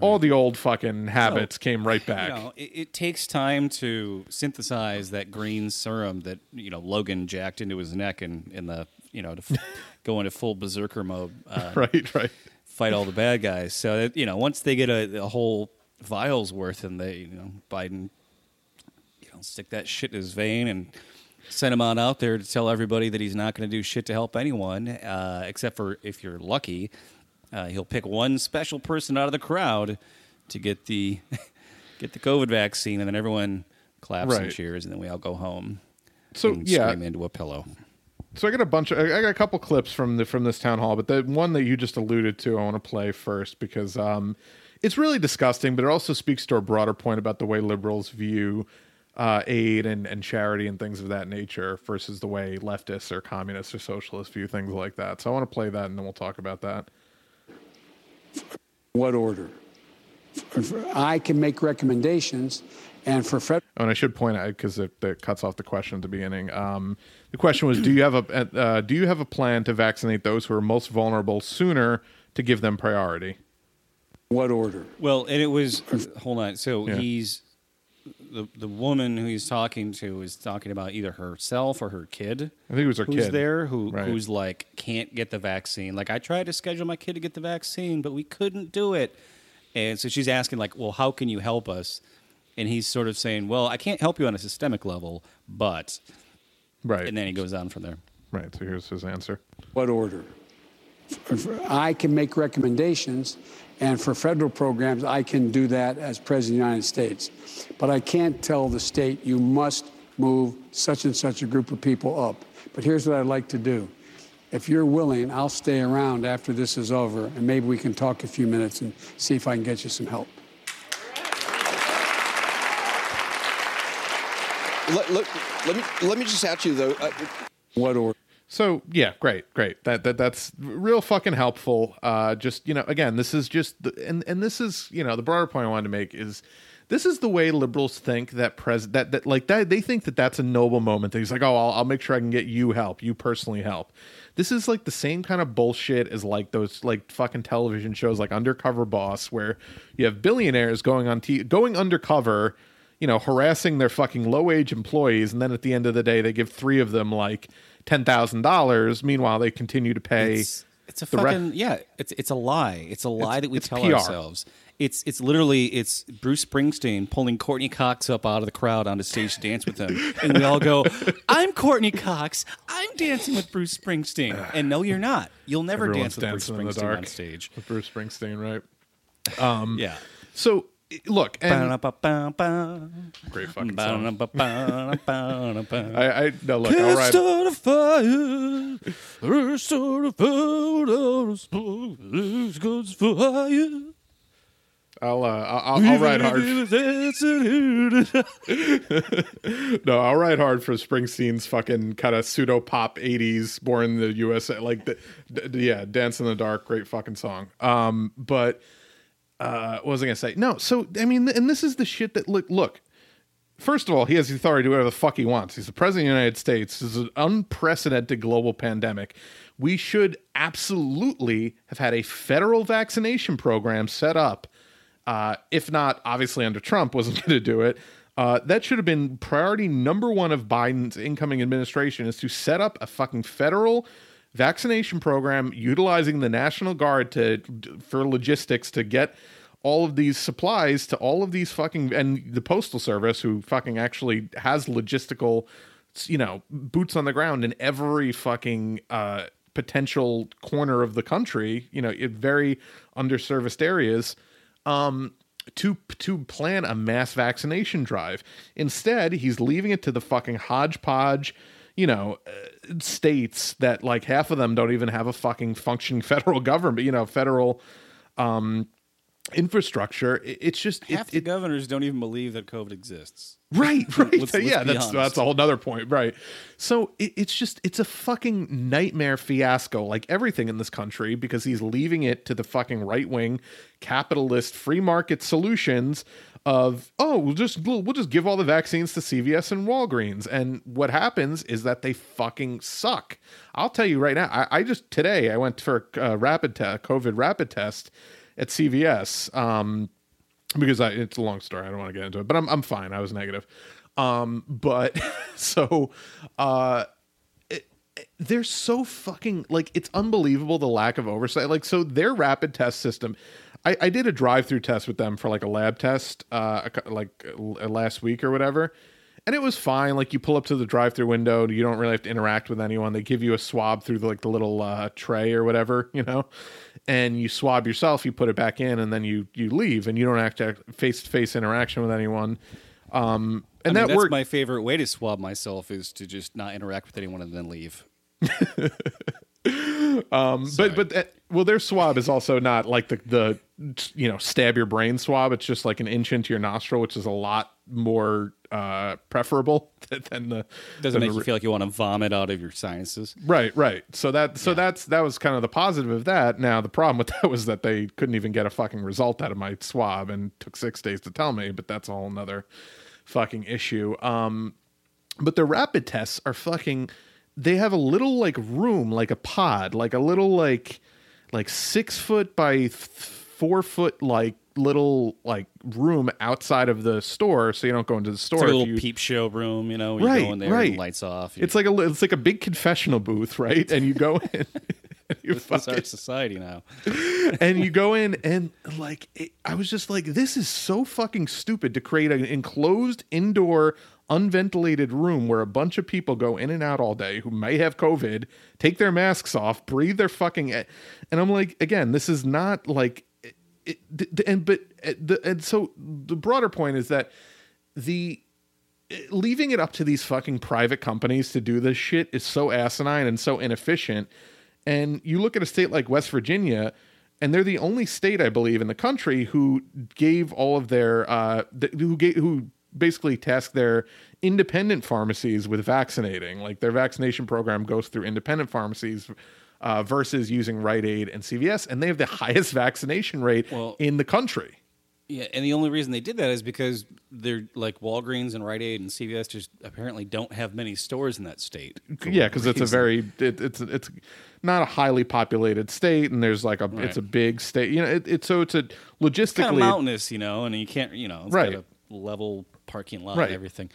all the old fucking habits came right back. You know, it, it takes time to synthesize that green serum that you know Logan jacked into his neck and in the you know to f- go into full berserker mode, uh, right, right. fight all the bad guys. So that, you know, once they get a, a whole vial's worth, and they you know Biden, you know, stick that shit in his vein and send him on out there to tell everybody that he's not going to do shit to help anyone, uh, except for if you're lucky, uh, he'll pick one special person out of the crowd to get the get the COVID vaccine, and then everyone claps and cheers, and then we all go home. So yeah, scream into a pillow. so I got a bunch of I got a couple clips from the from this town hall, but the one that you just alluded to, I want to play first because um, it's really disgusting, but it also speaks to a broader point about the way liberals view uh, aid and, and charity and things of that nature versus the way leftists or communists or socialists view things like that. So I want to play that, and then we'll talk about that. What order? I can make recommendations, and for federal Oh, and I should point out because it, it cuts off the question at the beginning. Um, the question was, do you have a uh, do you have a plan to vaccinate those who are most vulnerable sooner to give them priority? what order? Well, and it was hold on. So Yeah. he's the the woman who he's talking to is talking about either herself or her kid. I think it was her who's kid. there who Right. who's like can't get the vaccine. Like I tried to schedule my kid to get the vaccine, but we couldn't do it. And so she's asking like, "Well, how can you help us?" And he's sort of saying, "Well, I can't help you on a systemic level, but." Right. And then he goes on from there. right. So here's his answer. What order? I can make recommendations, and for federal programs, I can do that as President of the United States. But I can't tell the state, you must move such and such a group of people up. But here's what I'd like to do. If you're willing, I'll stay around after this is over, and maybe we can talk a few minutes and see if I can get you some help. Let, let, let me let me just ask you though. Uh, What order? So yeah, great, great. That that that's real fucking helpful. Uh, just you know, again, this is just the, and and this is you know the broader point I wanted to make is this is the way liberals think that pres that that like that they think that that's a noble moment. That he's like, oh, I'll, I'll make sure I can get you help, you personally help. This is like the same kind of bullshit as like those like fucking television shows like Undercover Boss, where you have billionaires going on t- going undercover you know, harassing their fucking low wage employees, and then at the end of the day, they give three of them like ten thousand dollars. Meanwhile, they continue to pay. It's, it's a the re- fucking yeah. It's it's a lie. It's a lie that we tell PR. ourselves. It's it's literally it's Bruce Springsteen pulling Courteney Cox up out of the crowd onto stage to dance with him, and we all go, "I'm Courteney Cox. I'm dancing with Bruce Springsteen." And no, you're not. You'll never Everyone's dance with Bruce dancing in the Springsteen on stage. with Bruce Springsteen, right? Um, Yeah. So i- look, great fucking song. I, I no look. All Can't right, start a fire. Can't start a fire. Good for fire. I'll uh, I'll, I'll, I'll ride hard. No, I'll ride hard for Springsteen's fucking kind of pseudo pop '80s, born in the USA, like the, d- yeah, "Dance in the Dark," great fucking song. Um, but uh, what was I gonna say? No, so I mean, and this is the shit that look, look. First of all, he has the authority to do whatever the fuck he wants. He's the president of the United States. This is an unprecedented global pandemic. We should absolutely have had a federal vaccination program set up uh, if not obviously under Trump wasn't going to do it. Uh, that should have been priority number one of Biden's incoming administration is to set up a fucking federal vaccination program utilizing the National Guard to for logistics to get all of these supplies to all of these fucking and the postal service who fucking actually has logistical you know boots on the ground in every fucking uh potential corner of the country you know in very underserviced areas um to to plan a mass vaccination drive. Instead, he's leaving it to the fucking hodgepodge, you know, uh, states that like half of them don't even have a fucking functioning federal government, you know, federal um infrastructure. It's just it, the it, governors don't even believe that COVID exists. Right, right. Let's- let's yeah, that's honest. that's a whole nother point, right? So it, it's just it's a fucking nightmare fiasco, like everything in this country, because he's leaving it to the fucking right wing, capitalist, free market solutions of oh we'll just we'll, we'll just give all the vaccines to CVS and Walgreens, and what happens is that they fucking suck. I'll tell you right now. I, I just today I went for a uh, rapid test, COVID rapid test at CVS. Um, because I, it's a long story. I don't want to get into it, but I'm I'm fine. I was negative. Um, but so uh they're so fucking like it's unbelievable the lack of oversight. Like so their rapid test system. I, I did a drive-through test with them for like a lab test uh like last week or whatever. And it was fine. Like you pull up to the drive-through window, you don't really have to interact with anyone. They give you a swab through the, like the little uh, tray or whatever, you know, and you swab yourself. You put it back in, and then you you leave, and you don't have to face-to-face interaction with anyone. Um, and I mean, that that's worked. my favorite way to swab myself is to just not interact with anyone and then leave. but but that, well, their swab is also not like the the you know stab your brain swab. It's just like an inch into your nostril, which is a lot more uh preferable than the Doesn't than make the you feel like you want to vomit out of your sinuses. Right, right. So that so that's that was kind of the positive of that. Now the problem with that was that they couldn't even get a fucking result out of my swab and took six days to tell me, but that's a whole nother fucking issue. Um but the rapid tests are fucking they have a little like room, like a pod, like a little like like six foot by th- four foot like little like room outside of the store so you don't go into the store It's like a little you- peep show room, you know, you right, go in there, right. lights off. It's like a it's like a big confessional booth, right? And you go in, you this is our society now. and you go in, and like it, I was just like, this is so fucking stupid to create an enclosed indoor. Unventilated room where a bunch of people go in and out all day who may have COVID, take their masks off, breathe their fucking, and I'm like, again, this is not like, it, it, and but uh, the and so the broader point is that the leaving it up to these fucking private companies to do this shit is so asinine and so inefficient. And you look at a state like West Virginia, and they're the only state I believe in the country who gave all of their uh, th- who gave who basically tasked their independent pharmacies with vaccinating. Like their vaccination program goes through independent pharmacies. Uh, versus using Rite Aid and CVS, and they have the highest vaccination rate Well- in the country. Yeah, and the only reason they did that is because they're like Walgreens and Rite Aid and CVS just apparently don't have many stores in that state. yeah because it's a very it, it's it's not a highly populated state and there's like a it's a big state you know it, it's so it's a logistically kind of mountainous, you know, and you can't, you know, it's Right. got a level parking lot Right. and everything.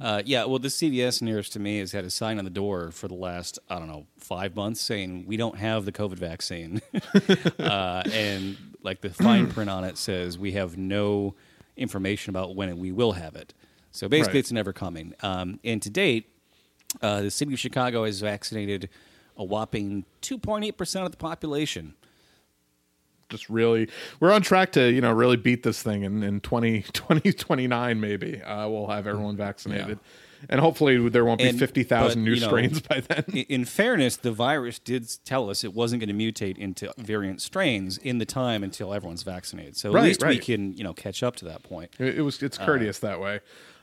Uh, yeah, well, the CVS nearest to me has had a sign on the door for the last, I don't know, five months saying we don't have the COVID vaccine, uh, and like the fine print on it says we have no information about when we will have it. So basically, Right. it's never coming. Um, and to date, uh, the city of Chicago has vaccinated a whopping 2.8 percent of the population. Just really we're on track to you know really beat this thing in in 20 2029 maybe uh, we'll have everyone vaccinated and hopefully there won't be And- 50,000 new you know, strains by then In fairness, the virus did tell us it wasn't going to mutate into variant strains in the time until everyone's vaccinated. So at Right, least we can, you know, catch up to that point. it, it was it's courteous that way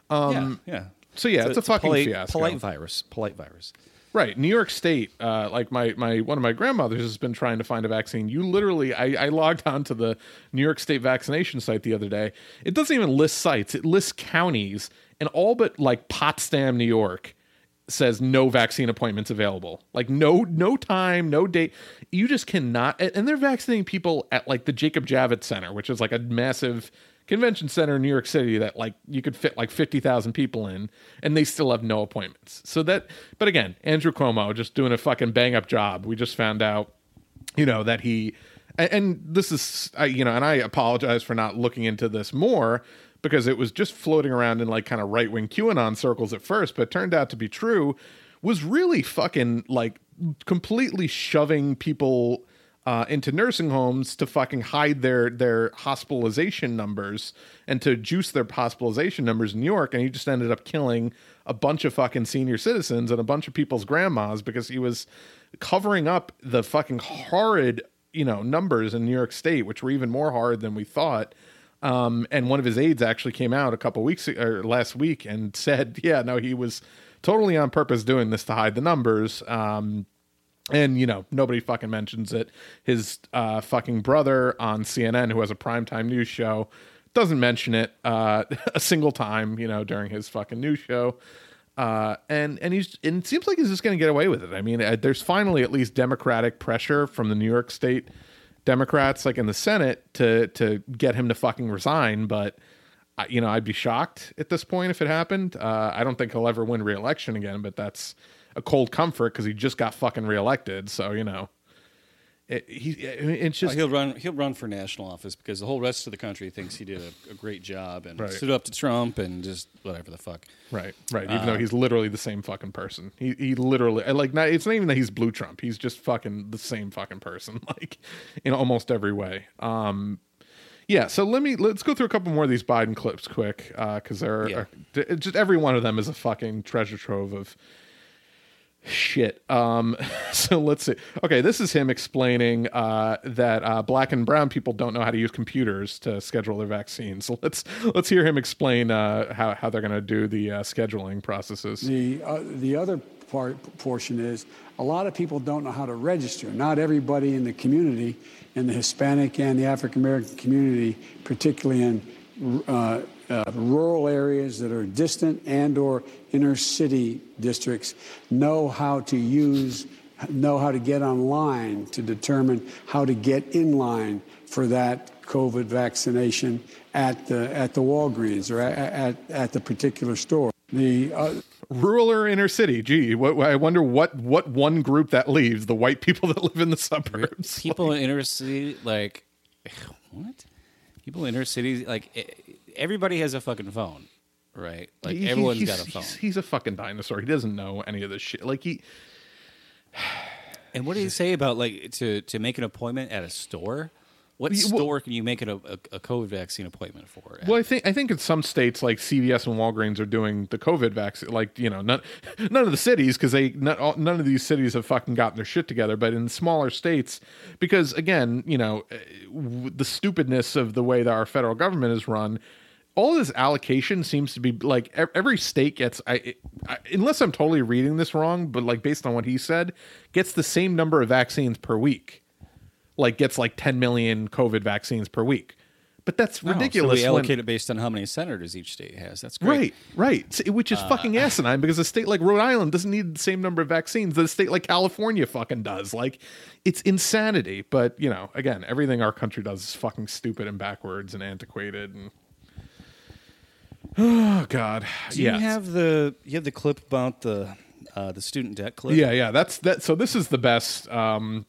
um yeah, yeah. so yeah, it's a fucking polite, fiasco. Polite virus. Polite virus. Right, New York State. Uh, like my my one of my grandmothers has been trying to find a vaccine. You literally, I, I logged on to the New York State vaccination site the other day. It doesn't even list sites; it lists counties, and all but like Potsdam, New York, says no vaccine appointments available. Like no no time, no date. You just cannot. And they're vaccinating people at like the Jacob Javits Center, which is like a massive convention center in New York City that like you could fit like 50,000 people in and they still have no appointments. So that but again, Andrew Cuomo just doing a fucking bang up job. We just found out you know that he and, and this is I, you know and I apologize for not looking into this more because it was just floating around in like kind of right-wing QAnon circles at first, but turned out to be true was really fucking like completely shoving people uh, into nursing homes to fucking hide their their hospitalization numbers and to juice their hospitalization numbers in New York, and he just ended up killing a bunch of fucking senior citizens and a bunch of people's grandmas because he was covering up the fucking horrid you know numbers in New York State, which were even more hard than we thought. Um, and one of his aides actually came out a couple weeks or last week and said, yeah, no, he was totally on purpose doing this to hide the numbers. Um, and you know nobody fucking mentions it. His uh, fucking brother on CNN, who has a primetime news show, doesn't mention it uh, a single time. You know during his fucking news show. Uh, and and he's and it seems like he's just going to get away with it. I mean, uh, there's finally at least Democratic pressure from the New York State Democrats, like in the Senate, to to get him to fucking resign. But I- you know, I'd be shocked at this point if it happened. Uh, I don't think he'll ever win re-election again, but that's a cold comfort because he just got fucking reelected. So you know, it, he it's Uh, just he'll run. He'll run for national office because the whole rest of the country thinks he did a, a great job and Right. stood up to Trump and just whatever the fuck. right, right. Even though he's literally the same fucking person. He he literally like not, it's not even that he's blue Trump. He's just fucking the same fucking person, like in almost every way. Um, yeah. So let me let's go through a couple more of these Biden clips quick because there are Yeah. uh, just every one of them is a fucking treasure trove of shit. Um, so let's see. Okay, this is him explaining uh, that uh, black and brown people don't know how to use computers to schedule their vaccines. So let's let's hear him explain uh, how how they're going to do the uh, scheduling processes. The, uh, the other part portion is a lot of people don't know how to register. Not everybody in the community, in the Hispanic and the African American community, particularly in uh, uh, rural areas that are distant and or inner city districts, know how to use, know how to get online to determine how to get in line for that COVID vaccination at the at the Walgreens or at, at, at the particular store. The uh, Rural or inner city? Gee, what, I wonder what what one group that leaves the white people that live in the suburbs. People in inner city, like what? People in inner cities, like e- everybody has a fucking phone, right? Like He- everyone's got a phone. He's, he's a fucking dinosaur. He doesn't know any of this shit. Like he, And what do you say about like to to make an appointment at a store? What well- store can you make it a, a, a COVID vaccine appointment for? Well, I think I think in some states like CVS and Walgreens are doing the COVID vaccine. Like you know, none none of the cities because they not, all- none of these cities have fucking gotten their shit together. But in smaller states, because again, you know, eh, w- the stupidness of the way that our federal government is run. All this allocation seems to be like every state gets. I, I unless I'm totally reading this wrong, but like based on what he said, gets the same number of vaccines per week. Like gets like 10 million COVID vaccines per week. But that's Oh, ridiculous. So we when- allocate it based on how many senators each state has. That's great. Right, right. Which is uh, fucking uh, asinine because a state like Rhode Island doesn't need the same number of vaccines that a state like California fucking does. Like, it's insanity. But, you know, again, everything our country does is fucking stupid and backwards and antiquated. And, oh, God. Do yeah. you have the you have the clip about the uh, the student debt clip? Yeah, yeah. That's that. So this is the best um,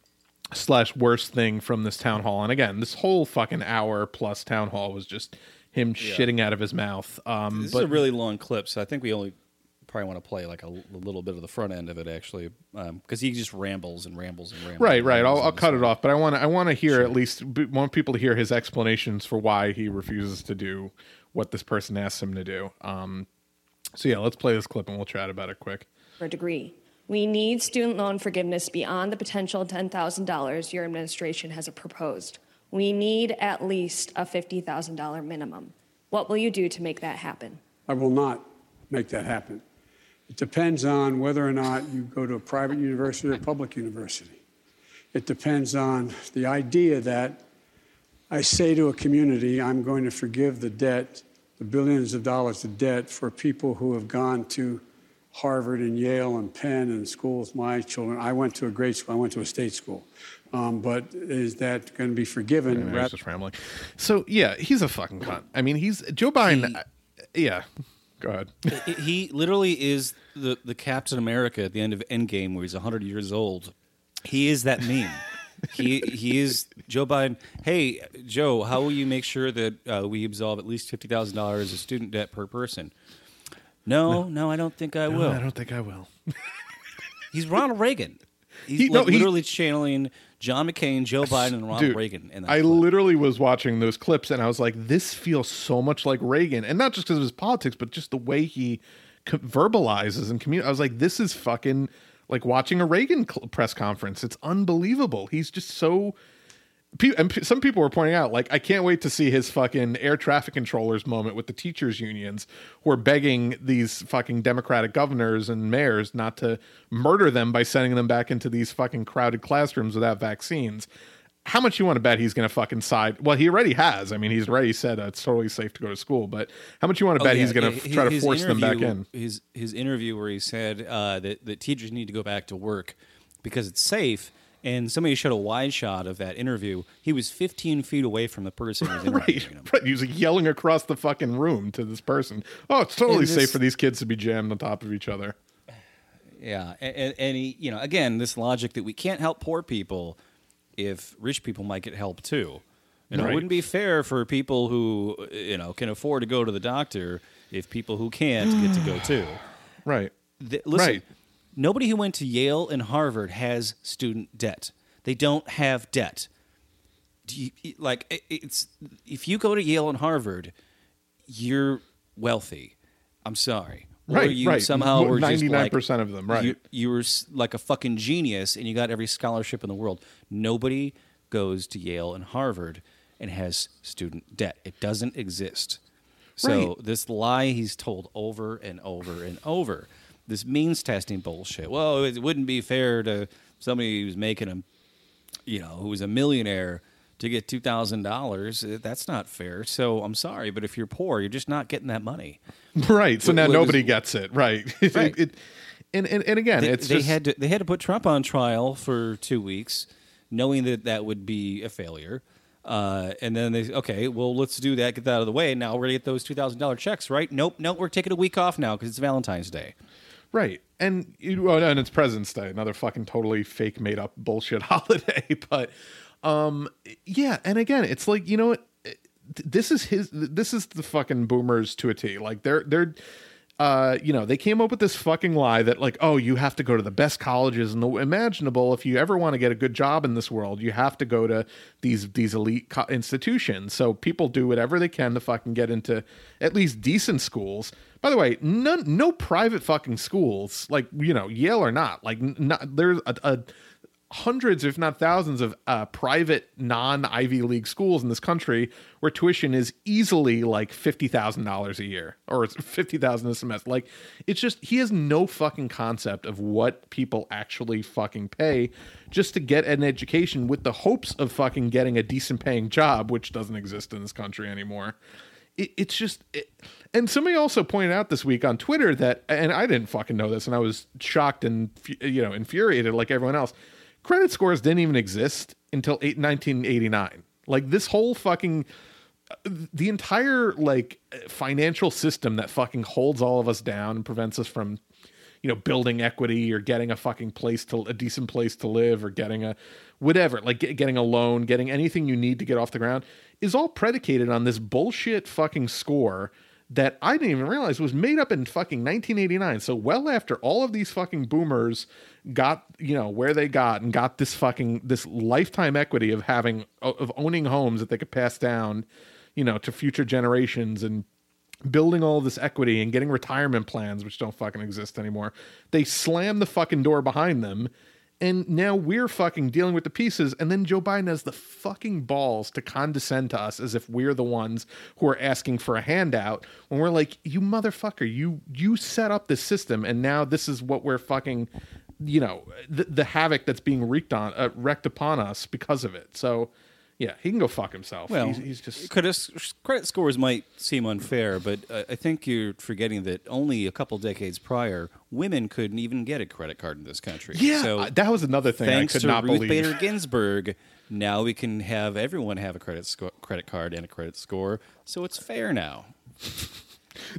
slash worst thing from this town hall. And again, this whole fucking hour plus town hall was just him shitting out of his mouth. Um, This but is a really long clip, so I think we only probably want to play like a little bit of the front end of it actually, because he just rambles and rambles and rambles. Right, and right. rambles I'll, I'll cut it off, but I want to. I want to hear at least b- want people to hear his explanations for why he refuses to do what this person asks him to do. Um, so yeah, let's play this clip and we'll chat about it quick. for a degree. We need student loan forgiveness beyond the potential $10,000 your administration has proposed. We need at least a $50,000 minimum. What will you do to make that happen? I will not make that happen. It depends on whether or not you go to a private university or a public university. It depends on the idea that I say to a community, I'm going to forgive the debt, the billions of dollars of debt for people who have gone to Harvard and Yale and Penn and schools. My children, I went to a great school, I went to a state school. Um, but is that going to be forgiven? I was rather- just rambling. So yeah, he's a fucking cunt. I mean, he's Joe Biden. uh, yeah, go ahead. He- He literally is the the Captain America at the end of Endgame, where he's hundred years old. He is that meme. He he is Joe Biden. Hey Joe, how will you make sure that uh, we absolve at least fifty thousand dollars of student debt per person? No, no, I don't think I will. I don't think I will. He's Ronald Reagan. He's He- no, like he- literally channeling John McCain, Joe Biden, and Ronald Dude, Reagan. In that I clip. literally was watching those clips and I was like, this feels so much like Reagan, and not just because of his politics, but just the way he co- verbalizes and communicates. I was like, this is fucking like watching a Reagan cl- press conference. It's unbelievable. He's just so and some people were pointing out, like, I can't wait to see his fucking air traffic controllers moment with the teachers' unions who are begging these fucking Democratic governors and mayors not to murder them by sending them back into these fucking crowded classrooms without vaccines. How much you want to bet he's going to fucking side? Well, he already has. I mean, he's already said uh, it's totally safe to go to school. But how much you want to Oh, bet yeah, he's going to try to force them back in? His his interview where he said uh, that that teachers need to go back to work because it's safe. And somebody showed a wide shot of that interview. He was 15 feet away from the person who was Right, him. right. He was like, yelling across the fucking room to this person. Oh, it's totally this- safe for these kids to be jammed on top of each other. Yeah, and, and, and he, you know, again, this logic that we can't help poor people if rich people might get help too. Know, Right. it wouldn't be fair for people who you know can afford to go to the doctor if people who can't get to go too. Right. Th- listen, Right. nobody who went to Yale and Harvard has student debt. They don't have debt. Do you, like it- it's if you go to Yale and Harvard, you're wealthy. I'm sorry. Or Right, you right. somehow were just like 99% of them, right. You, you were like a fucking genius and you got every scholarship in the world. Nobody goes to Yale and Harvard and has student debt. It doesn't exist. So Right. this lie he's told over and over and over. This means testing bullshit. Well, it wouldn't be fair to somebody who's making a, you know, who's a millionaire to get two thousand dollars. That's not fair. So I'm sorry, but if you're poor, you're just not getting that money. Right. So now what nobody gets it. Right. Right. it- and, and, and again, They, it's they just, had to they had to put Trump on trial for two weeks, knowing that that would be a failure. Uh, and then they okay, well let's do that, get that out of the way. Now we're gonna get those two thousand dollar checks, right? Nope, nope, we're taking a week off now because it's Valentine's Day. right. And you, oh, and it's President's Day, another fucking totally fake made up bullshit holiday. But um, yeah. And again, it's like you know what, this is his. This is the fucking boomers to a T. Like they're they're. Uh, you know, they came up with this fucking lie that like, oh, you have to go to the best colleges and the imaginable. If you ever want to get a good job in this world, you have to go to these these elite co- institutions. So people do whatever they can to fucking get into at least decent schools. By the way, none, no private fucking schools like you know Yale or not. Like, not, there's a, a hundreds, if not thousands, of uh, private non Ivy League schools in this country where tuition is easily like fifty thousand dollars a year or it's fifty thousand a semester. Like, it's just he has no fucking concept of what people actually fucking pay just to get an education with the hopes of fucking getting a decent paying job, which doesn't exist in this country anymore. It, it's just, it, and somebody also pointed out this week on Twitter that, and I didn't fucking know this, and I was shocked and you know infuriated like everyone else. Credit scores didn't even exist until eight, 1989. Like this whole fucking the entire like financial system that fucking holds all of us down and prevents us from you know building equity or getting a fucking place to a decent place to live or getting a whatever like get, getting a loan getting anything you need to get off the ground is all predicated on this bullshit fucking score that I didn't even realize was made up in fucking 1989 so well after all of these fucking boomers got you know where they got and got this fucking this lifetime equity of having of owning homes that they could pass down you know to future generations and building all this equity and getting retirement plans which don't fucking exist anymore. They slam the fucking door behind them and now we're fucking dealing with the pieces. And then joe biden has the fucking balls to condescend to us as if we're the ones who are asking for a handout when we're like you motherfucker you you set up this system and now this is what we're fucking you know the, the havoc that's being wreaked on uh, wrecked upon us because of it so yeah he can go fuck himself Well, he's, he's just credit, credit scores might seem unfair, but uh, I think you're forgetting that only a couple decades prior, women couldn't even get a credit card in this country. Yeah, so that was another thing I could to not Ruth believe. Bader Ginsburg, now we can have everyone have a credit sco- credit card and a credit score, so it's fair now.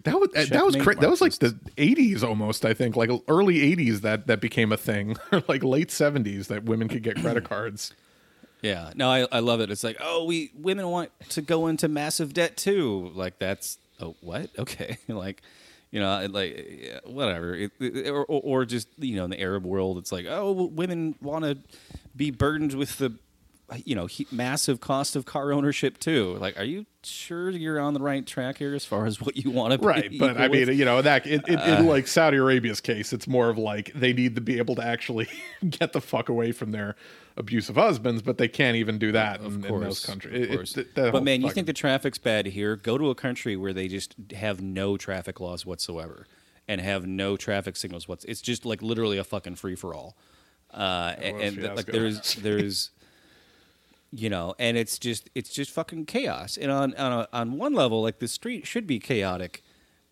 That was that was Checkmate, cra- that was like the '80s almost. I think like early '80s that that became a thing, or like late '70s that women could get credit cards. Yeah, no, I, I love it. It's like, oh, we women want to go into massive debt too. Like that's oh what? Okay, like you know, like yeah, whatever. It, it- or, or or just you know, in the Arab world, it's like, oh, women want to be burdened with the you know he, massive cost of car ownership too. Like, are you sure you're on the right track here as far as what you want to be? Right, but I mean, with? you know, that it, it, Uh. in like Saudi Arabia's case, it's more of like they need to be able to actually get the fuck away from their abusive husbands, but they can't even do that in, in those countries. of It- it- course. that- that but man, you think the traffic's bad here? Go to a country where they just have no traffic laws whatsoever and have no traffic signals. What's it's just like literally a fucking free for all. Uh, and and like there's there's you know, and it's just it's just fucking chaos. And on on a, on one level, like the street should be chaotic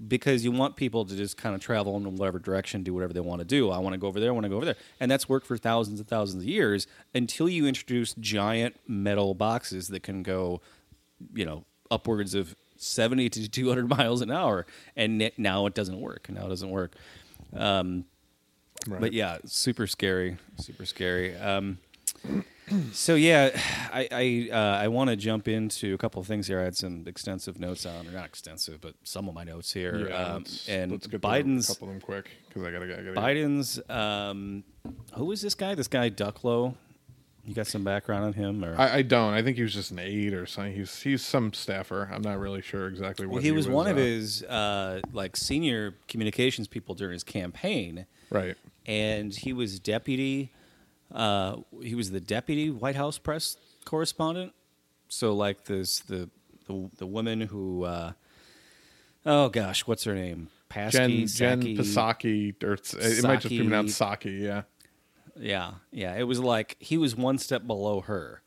because you want people to just kind of travel in whatever direction, do whatever they want to do. I want to go over there, I want to go over there. And that's worked for thousands and thousands of years until you introduce giant metal boxes that can go, you know, upwards of 70 to 200 miles an hour. And it- now it doesn't work. Now it doesn't work. Um, Right. But yeah, super scary, super scary. Um, so yeah, I I, uh, I want to jump into a couple of things here. I had some extensive notes on, or not extensive, but some of my notes here. yeah, um, let's, and let's get Biden's a couple of them quick because I gotta, I gotta Biden's um, who is this guy? This guy Ducklo. You got some background on him, or I, I don't. I think he was just an aide or something. He's he's some staffer. I'm not really sure exactly what well, he was one of uh, his uh, like senior communications people during his campaign. right. and he was deputy. Uh, he was the deputy White House press correspondent. So like this the the, the woman who uh, oh gosh, what's her name? Pasky, Jen Jen Psaki. Psaki, or it might just be pronounced Saki. Yeah. Yeah, yeah. It was like he was one step below her,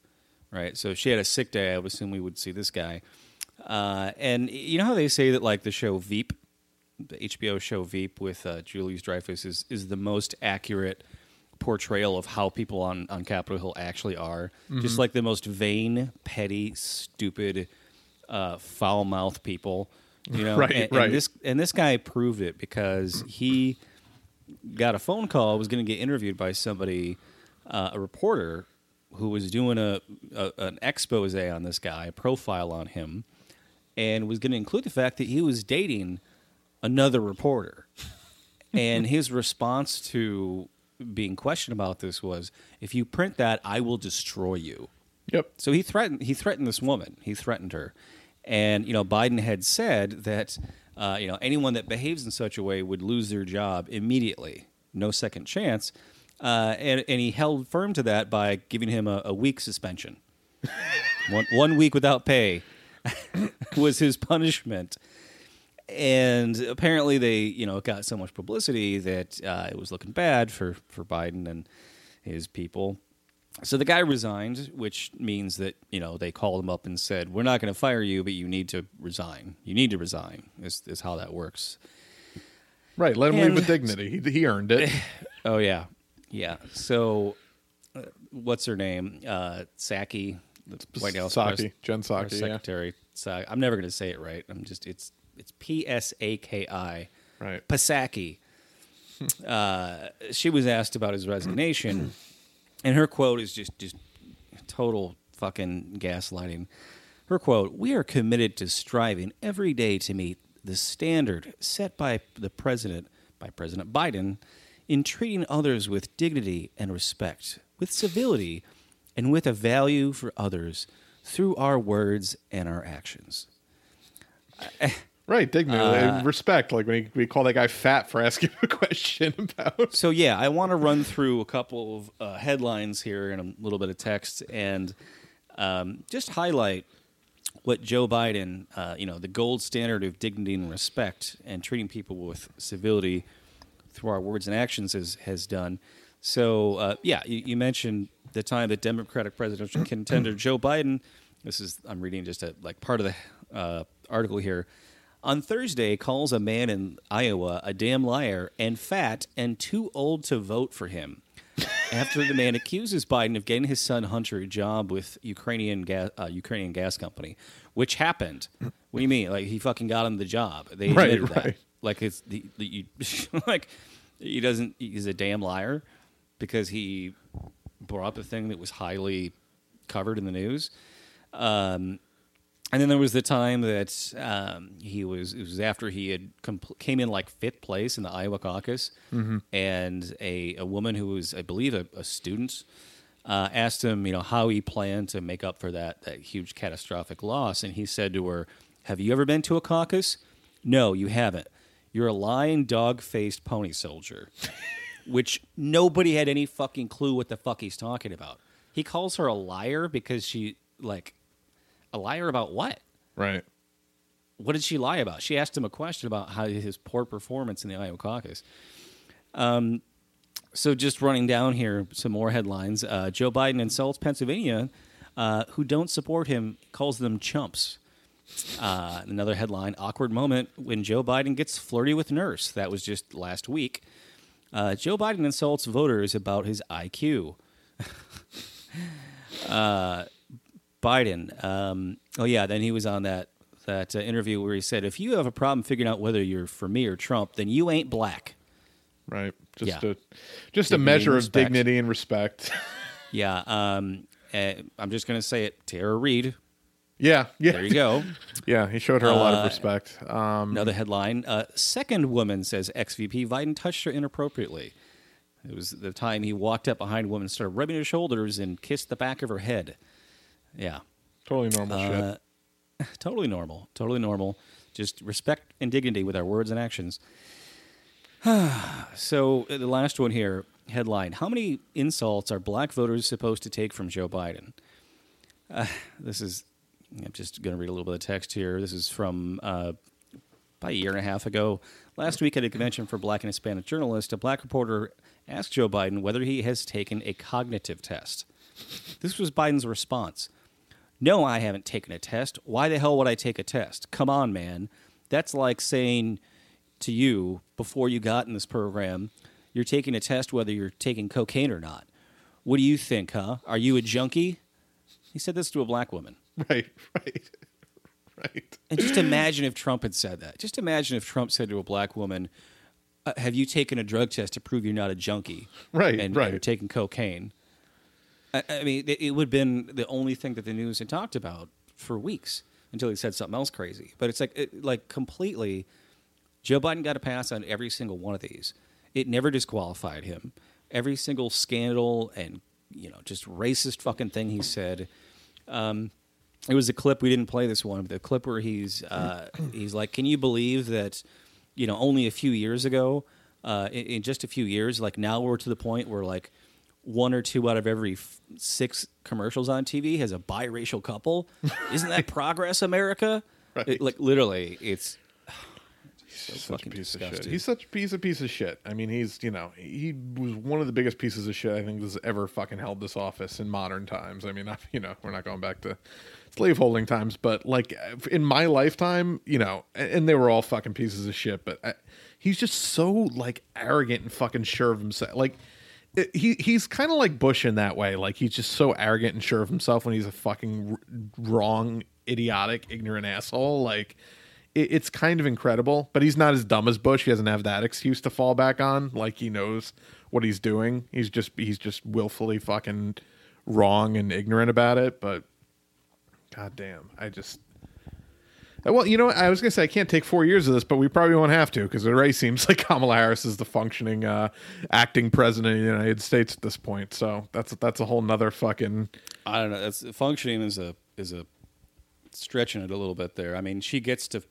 right? So she had a sick day, I would assume we would see this guy. Uh, and you know how they say that like the show Veep, the HBO show Veep with uh, Julia Louis-Dreyfus is is the most accurate portrayal of how people on on Capitol Hill actually are. Just like the most vain, petty, stupid, uh, foul mouthed people. You know, Right, and, and right. this and this guy proved it because he got a phone call, was going to get interviewed by somebody, uh, a reporter who was doing a, a an expose on this guy, a profile on him, and was going to include the fact that he was dating another reporter. and his response to being questioned about this was, "If you print that, I will destroy you." Yep. So he threatened he threatened this woman. He threatened her, and you know Biden had said that uh, you know anyone that behaves in such a way would lose their job immediately, no second chance. Uh, and and he held firm to that by giving him a, a week suspension, one one week without pay was his punishment. And apparently, they you know got so much publicity that uh, it was looking bad for for Biden and his people. So the guy resigned, which means that you know they called him up and said, "We're not going to fire you, but you need to resign. You need to resign." Is is how that works. Right. Let him leave with dignity. He, he earned it. Oh yeah, yeah. So, uh, what's her name? Uh, Psaki, the White House press- Jen press yeah. secretary. I'm never going to say it right. I'm just it's it's P S A K I. Right. Pasaki. uh, she was asked about his resignation, and her quote is just just total fucking gaslighting. Her quote: "We are committed to striving every day to meet the standard set by the president, by President Biden, in treating others with dignity and respect, with civility, and with a value for others through our words and our actions." Right. Dignity. Uh, and respect. Like when we call that guy fat for asking a question about. So yeah, I want to run through a couple of uh, headlines here and a little bit of text, and um, just highlight what Joe Biden, uh, you know, the gold standard of dignity and respect, and treating people with civility through our words and actions has has done. So uh, yeah, you, you mentioned the time that Democratic presidential contender Joe Biden. This is I'm reading just a like part of the uh, article here. On Thursday, calls a man in Iowa a damn liar and fat and too old to vote for him. After the man accuses Biden of getting his son Hunter a job with Ukrainian gas, uh, Ukrainian gas company, which happened. What do you mean? Like he fucking got him the job? They Right, admitted that. right. Like it's the, the you, like he doesn't. He's a damn liar because he brought up a thing that was highly covered in the news. Um, and then there was the time that um, he was. It was after he had compl- came in like fifth place in the Iowa caucus, and a, a woman who was, I believe, a, a student, uh, asked him, you know, how he planned to make up for that that huge catastrophic loss, and he said to her, "Have you ever been to a caucus? No, you haven't. You're a lying, dog-faced pony soldier." Which nobody had any fucking clue what the fuck he's talking about. He calls her a liar because she like a liar about what? Right. what did she lie about? She asked him a question about how his poor performance in the Iowa caucus. Um, so just running down here, some more headlines. Uh, Joe Biden insults Pennsylvania, uh, who don't support him, calls them chumps. Uh, another headline: awkward moment when Joe Biden gets flirty with nurse. That was just last week. Uh, Joe Biden insults voters about his IQ. uh, Biden. Um, oh yeah, then he was on that that uh, interview where he said, "If you have a problem figuring out whether you're for me or Trump, then you ain't black." Right. Just Yeah. a just a measure of dignity and respect. Yeah, um, uh, I'm just gonna say it. Tara Reade. yeah. Yeah. There you go. Yeah. He showed her a lot Uh, of respect. Um, Another headline: uh, Second woman says ex-VP Biden touched her inappropriately. It was the time he walked up behind a woman, started rubbing her shoulders, and kissed the back of her head. Yeah, totally normal Uh, shit. totally normal. Totally normal. Just respect and dignity with our words and actions. so uh, the last one here, headline: How many insults are black voters supposed to take from Joe Biden? Uh, this is. I'm just going to read a little bit of text here. This is from uh, about a year and a half ago. Last week at a convention for black and Hispanic journalists, a black reporter asked Joe Biden whether he has taken a cognitive test. This was Biden's response. No, I haven't taken a test. Why the hell would I take a test? Come on, man. That's like saying to you before you got in this program, you're taking a test whether you're taking cocaine or not. What do you think, huh? Are you a junkie? He said this to a black woman. Right. Right. Right. And just imagine if Trump had said that. Just imagine if Trump said to a black woman, uh, "Have you taken a drug test to prove you're not a junkie?" Right, And, right. and you're taking cocaine. I, I mean, it, it would have been the only thing that the news had talked about for weeks until he said something else crazy. But it's like, it, like completely. Joe Biden got a pass on every single one of these. It never disqualified him. Every single scandal and you know just racist fucking thing he said. Um, it was a clip we didn't play this one, but the clip where he's uh, he's like, "Can you believe that? You know, only a few years ago, uh, in, in just a few years, like now we're to the point where like one or two out of every f- six commercials on TV has a biracial couple. Isn't that progress, America? Right. It- like literally, it's so Such a piece of shit. He's such a piece of piece of shit. I mean, he's you know he was one of the biggest pieces of shit I think that's ever fucking held this office in modern times. I mean, I, you know, we're not going back to slaveholding times, but like in my lifetime, you know, and, and they were all fucking pieces of shit. But I, he's just so like arrogant and fucking sure of himself. Like it- he he's kind of like Bush in that way. Like he's just so arrogant and sure of himself when he's a fucking r- wrong, idiotic, ignorant asshole. Like it, it's kind of incredible. But he's not as dumb as Bush. He doesn't have that excuse to fall back on. Like he knows what he's doing. He's just he's just willfully fucking wrong and ignorant about it. But god damn, I just. Well, you know, what? I was gonna say I can't take four years of this, but we probably won't have to because it already seems like Kamala Harris is the functioning uh, acting president of the United States at this point. So that's that's a whole nother fucking I don't know. That's functioning is a is a stretching it a little bit there. I mean, she gets to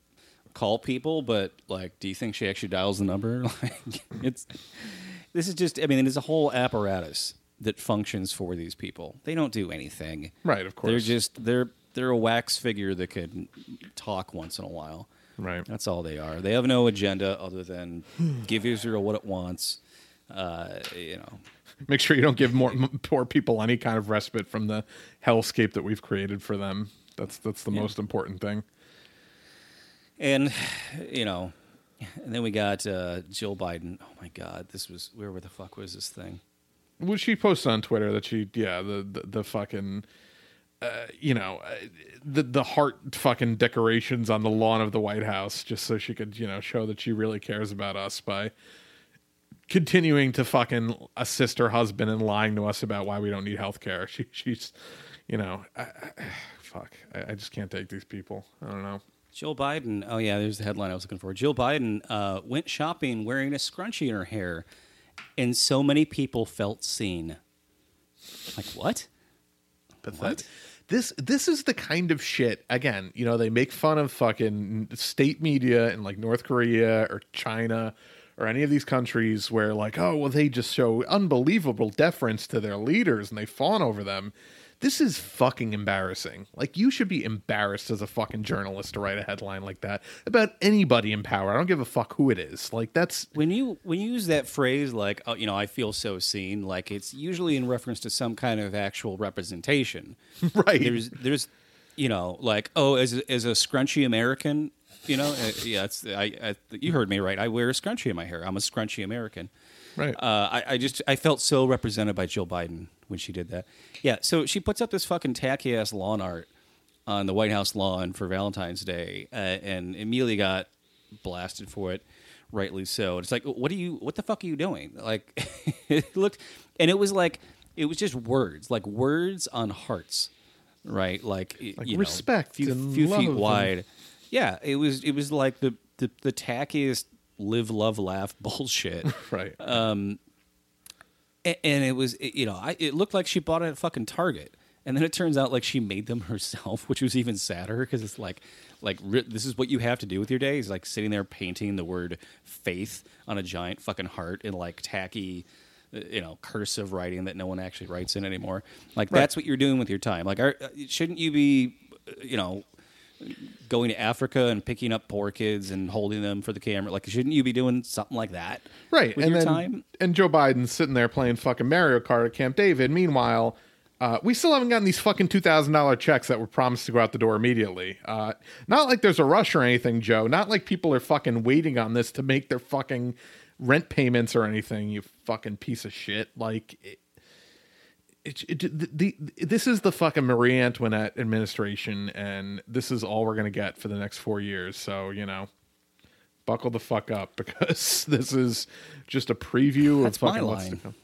call people, but like, do you think she actually dials the number? Like, it's this is just. I mean, it's a whole apparatus that functions for these people. They don't do anything. Right, of course. They're just they're they're a wax figure that could talk once in a while. right. That's all they are. They have no agenda other than give Israel what it wants. Uh, you know, Make sure you don't give more m- poor people any kind of respite from the hellscape that we've created for them. That's that's the most important thing. And you know, and then we got uh, Jill Biden. Oh my God, this was where the fuck was this thing? Well, she posted on Twitter that she, yeah, the the, the fucking, uh, you know, uh, the the heart fucking decorations on the lawn of the White House, just so she could, you know, show that she really cares about us by continuing to fucking assist her husband and lying to us about why we don't need health care. She she's, you know, I, I, fuck, I, I just can't take these people. I don't know. Jill Biden. Oh yeah, there's the headline I was looking for. Jill Biden uh, went shopping wearing a scrunchie in her hair, and so many people felt seen. Like what? Pathetic. This this is the kind of shit. Again, you know, they make fun of fucking state media in like North Korea or China or any of these countries where like, oh, well, they just show unbelievable deference to their leaders and they fawn over them. This is fucking embarrassing. Like, you should be embarrassed as a fucking journalist to write a headline like that about anybody in power. I don't give a fuck who it is. Like, that's When you when you use that phrase like oh, you know I feel so seen, like it's usually in reference to some kind of actual representation. right. There's there's you know like oh as a, as a scrunchy American, you know uh, yeah it's I, I you heard me right. I wear a scrunchie in my hair. I'm a scrunchy American. right. Uh, I, I just I felt so represented by Jill Biden when she did that. Yeah, so she puts up this fucking tacky ass lawn art on the White House lawn for Valentine's Day, uh, and immediately got blasted for it, rightly so. And It's like, what are you? What the fuck are you doing? Like, it looked, and it was like it was just words, like words on hearts, right? Like, Like you know, respect few, few love feet and- wide. Yeah, it was it was like the the, the tackiest live, love, laugh bullshit. right. A- and it was it- you know I, it looked like she bought it at fucking target. And then it turns out like she made them herself which was even sadder because it's like like this is what you have to do with your day is like sitting there painting the word faith on a giant fucking heart in like tacky uh, you know cursive writing that no one actually writes in anymore. Like that's what you're doing with your time. Like are, uh, shouldn't you be uh, you know going to Africa and picking up poor kids and holding them for the camera? Like shouldn't you be doing something like that right and your then time? and joe biden's sitting there playing fucking mario kart at camp david. Meanwhile uh, we still haven't gotten these fucking $2000 checks that were promised to go out the door immediately. Uh, not like there's a rush or anything joe. Not like people are fucking waiting on this to make their fucking rent payments or anything you fucking piece of shit. Like it, it, it, the, the, this is the fucking Marie Antoinette administration, and this is all we're gonna get for the next four years. So you know, buckle the fuck up because this is just a preview That's of fucking my what's to line. come.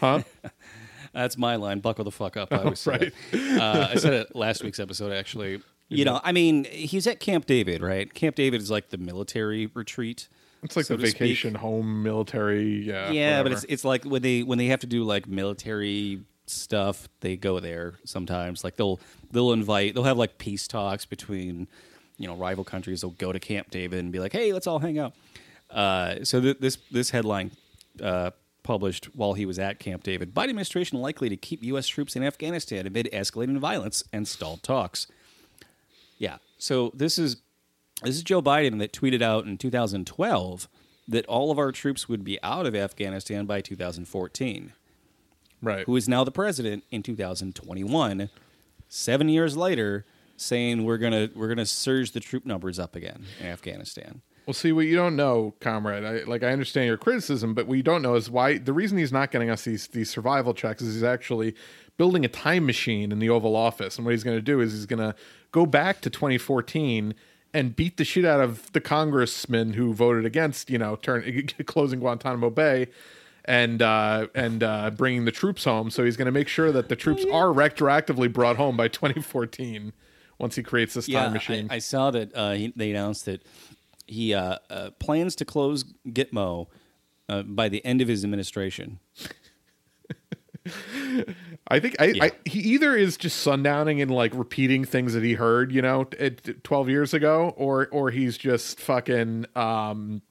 Huh? That's my line. Buckle the fuck up. I always say right. Uh, I said it last week's episode, actually. You know, I mean, he's at Camp David, right? Camp David is like the military retreat. It's like so the to speak. vacation home military. Yeah, Yeah, but it's it's like when they when they have to do like military stuff, they go there sometimes. Like they'll they'll invite they'll have like peace talks between you know rival countries. They'll go to Camp David and be like, hey, let's all hang out. Uh, so th- this this headline uh, published while he was at Camp David: Biden administration likely to keep U.S. troops in Afghanistan amid escalating violence and stalled talks. Yeah. So this is this is Joe Biden that tweeted out in 2012 that all of our troops would be out of Afghanistan by 2014. right. Who is now the president in 2021, seven years later, saying we're gonna we're gonna surge the troop numbers up again in Afghanistan. Well, see, what you don't know, comrade, I, like I understand your criticism, but what you don't know is why the reason he's not getting us these these survival checks is he's actually building a time machine in the Oval Office, and what he's going to do is he's going to go back to 2014 and beat the shit out of the congressman who voted against, you know, turn closing Guantanamo Bay. And uh, and uh, bringing the troops home, so he's going to make sure that the troops are retroactively brought home by 2014. Once he creates this time machine, I, I saw that uh, he, they announced that he uh, uh, plans to close Gitmo uh, by the end of his administration. I think I, I he either is just sundowning and like repeating things that he heard, you know, at, twelve years ago, or or he's just fucking um,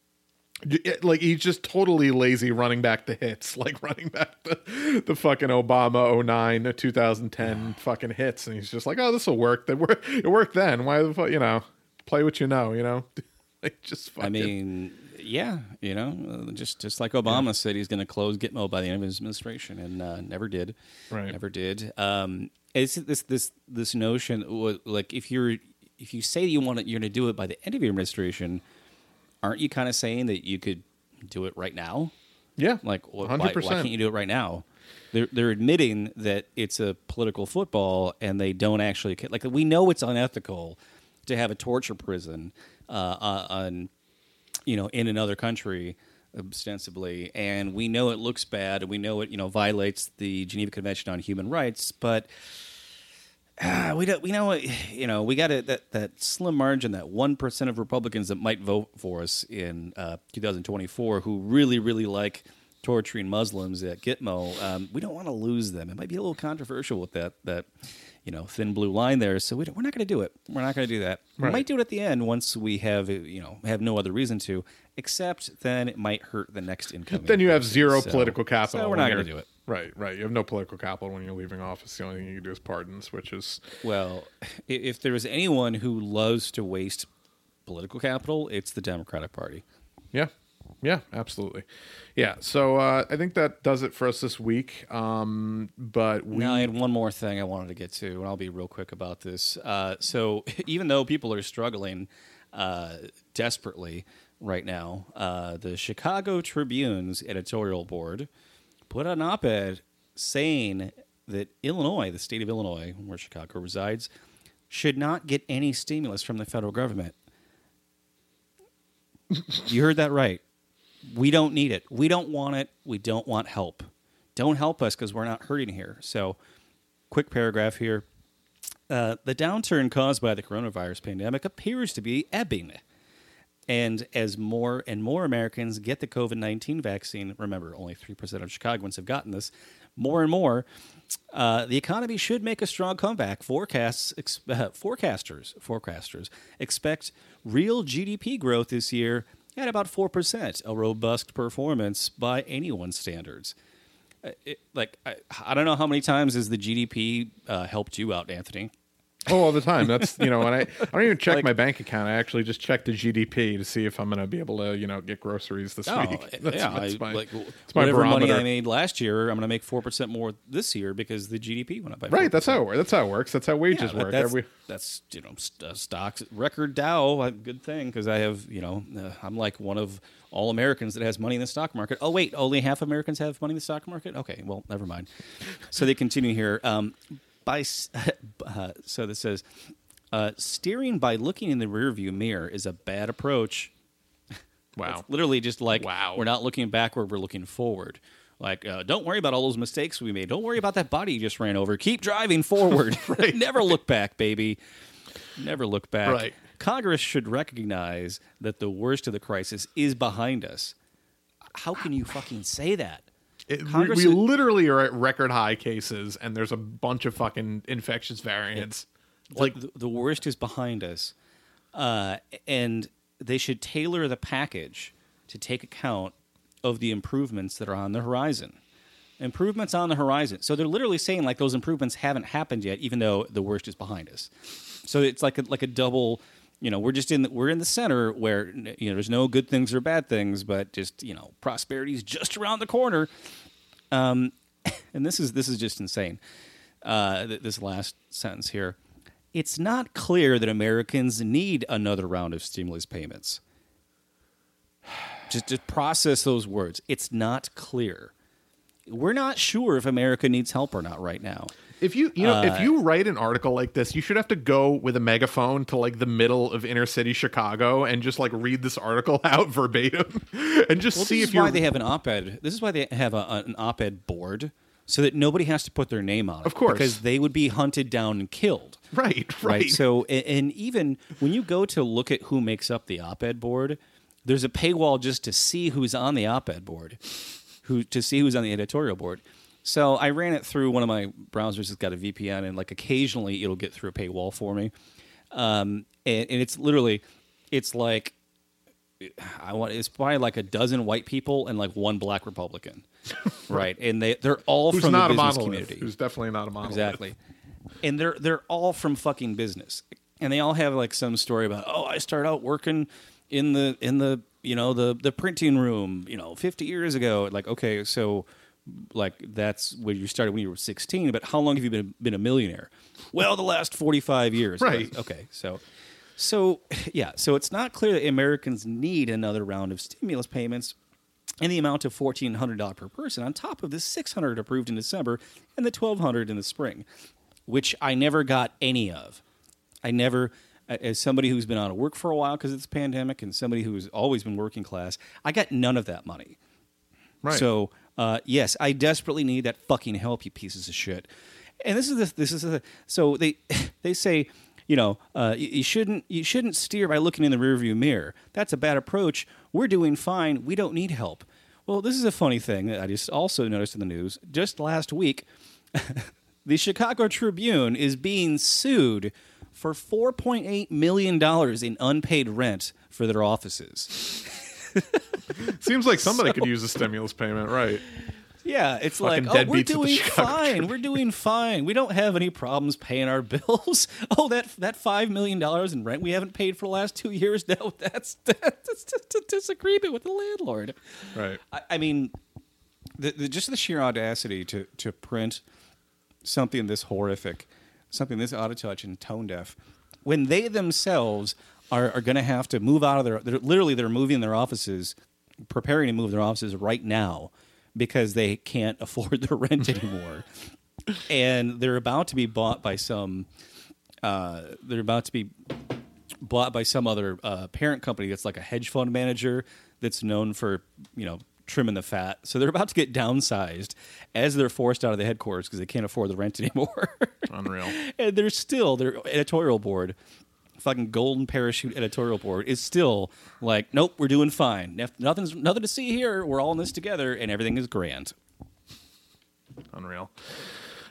like he's just totally lazy running back the hits, like running back the, the fucking Obama 09, 2010 fucking hits, and he's just like, oh, this will work. That work. It worked then. Why the fuck, you know? Play what you know, you know. like just fucking. I mean, yeah, you know, uh, just just like Obama said, he's going to close Gitmo by the end of his administration, and uh, never did. Right. Never did. Um, it's this this this notion, like if you're if you say you want it, you're going to do it by the end of your administration, aren't you kind of saying that you could do it right now? yeah, Like, wh- why, why can't you do it right now? They're they're admitting that it's a political football, and they don't actually like. We know it's unethical to have a torture prison uh, uh, on, you know, in another country ostensibly, and we know it looks bad, and we know it you know violates the Geneva Convention on Human Rights, but. Uh, we don't. We know. You know. We got that that slim margin, that one percent of Republicans that might vote for us in uh, 2024, who really, really like torturing Muslims at Gitmo. Um, we don't want to lose them. It might be a little controversial with that that you know thin blue line there. So we are not going to do it. We're not going to do that. We might do it at the end once we have you know have no other reason to. Except then it might hurt the next incoming. Then you have zero So- political capital. So we're not going to do it. Right, right. You have no political capital when you're leaving office. The only thing you can do is pardons, which is Well, if there is anyone who loves to waste political capital, it's the Democratic Party. Yeah. Yeah, absolutely. Yeah. So uh, I think that does it for us this week. Um, but we Now, I had one more thing I wanted to get to, and I'll be real quick about this. Uh, so, even though people are struggling uh, desperately right now, uh, the Chicago Tribune's editorial board put an op ed saying that Illinois, the state of Illinois, where Chicago resides, should not get any stimulus from the federal government. you heard that right. We don't need it. We don't want it. We don't want help. Don't help us because we're not hurting here. So, quick paragraph here. Uh, the downturn caused by the coronavirus pandemic appears to be ebbing. And as more and more Americans get the COVID 19 vaccine, remember, only 3% of Chicagoans have gotten this, more and more, uh, the economy should make a strong comeback. Forecasts, ex- uh, forecasters, forecasters expect real GDP growth this year at about 4%, a robust performance by anyone's standards. Uh, it- like, I, I don't know how many times has the GDP uh, helped you out, Anthony? Oh all the time. That's you know, and I, I don't even check Like- my bank account. I actually just check the GDP to see if I'm going to be able to you know get groceries this Oh, week. That's, yeah. that's I- my, like, that's my whatever money. I made last year, I'm going to make 4% more this year because the GDP went up by 4%. Right. That's how it works. That's how it works. That's how wages Yeah, work. That's, that's you know st- uh, stocks record Dow. Good thing because I have you know uh, I'm like one of all Americans that has money in the stock market. Oh wait, only half Americans have money in the stock market. Okay, well never mind. So they continue here. Um, by uh, so this says uh, steering by looking in the rearview mirror is a bad approach. wow. It's literally just like Wow. we're not looking backward, we're looking forward. Like, uh, don't worry about all those mistakes we made. Don't worry about that body you just ran over. Keep driving forward. Never look back, baby. Never look back. Right. Congress should recognize that the worst of the crisis is behind us. How can you fucking say that? It- we, we literally are at record high cases, and there's a bunch of fucking infectious variants. like the, the worst is behind us, uh, and they should tailor the package to take account of the improvements that are on the horizon. Improvements on the horizon. So they're literally saying like those improvements haven't happened yet, even though the worst is behind us. So it's like a, like a double. You know, we're just in the, we're in the center where you know there's no good things or bad things, but just you know prosperity is just around the corner. Um, and this is this is just insane. Uh, th- this last sentence here. It's not clear that Americans need another round of stimulus payments. Just just process those words. It's not clear. We're not sure if America needs help or not right now. If you you know Uh, if you write an article like this, you should have to go with a megaphone to like the middle of inner city Chicago and just like read this article out verbatim and just Well, see this if is you're why they have an op-ed. This is why they have a, an op-ed board so that nobody has to put their name on it. Of course. because they would be hunted down and killed. right, right. right? So, and even when you go to look at who makes up the op-ed board, there's a paywall just to see who's on the op-ed board, who to see who's on the editorial board. So I ran it through one of my browsers that's got a VPN, and like occasionally it'll get through a paywall for me. Um, and, and it's literally, it's like I want it's probably like a dozen white people and like one black Republican, right? And they they're all Who's from not the a business monolith? community. Who's definitely not a monolith? Exactly. And they're they're all from fucking business. And they all have like some story about, oh, I started out working in the in the you know the the printing room, you know, 50 years ago. Like, okay, so like that's when you started when you were 16, but how long have you been been a millionaire? Well, the last 45 years. Right. Okay. So so yeah, so it's not clear that Americans need another round of stimulus payments in the amount of fourteen hundred dollars per person, on top of the six hundred approved in December and the twelve hundred in the spring, which I never got any of. I never, as somebody who's been out of work for a while because of this pandemic, and somebody who's always been working class, I got none of that money. Right. So uh, yes, I desperately need that fucking help, you pieces of shit. And this is the, this is the, so they they say, you know, uh, you, you shouldn't you shouldn't steer by looking in the rearview mirror. That's a bad approach. We're doing fine. We don't need help. Well, this is a funny thing that I just also noticed in the news. Just last week, the Chicago Tribune is being sued for $4.8 million in unpaid rent for their offices. Seems like somebody could use a stimulus payment, right? Yeah, it's Fucking like, oh, we're deadbeats at the doing fine. We're doing fine. We don't have any problems paying our bills. Oh, that that five million dollars in rent we haven't paid for the last two years. No, that's that's just a disagreement with the landlord. Right. I, I mean, the, the, just the sheer audacity to to print something this horrific, something this out of touch and tone deaf, when they themselves are, are going to have to move out of their, they're, literally they're moving their offices, preparing to move their offices right now because they can't afford the rent anymore, and they're about to be bought by some, uh, they're about to be bought by some other uh, parent company that's like a hedge fund manager that's known for you know trimming the fat. So they're about to get downsized as they're forced out of the headquarters because they can't afford the rent anymore. Unreal. and they're still their editorial board, fucking golden parachute editorial board is still like, nope, we're doing fine. Nothing's nothing to see here. We're all in this together, and everything is grand. Unreal.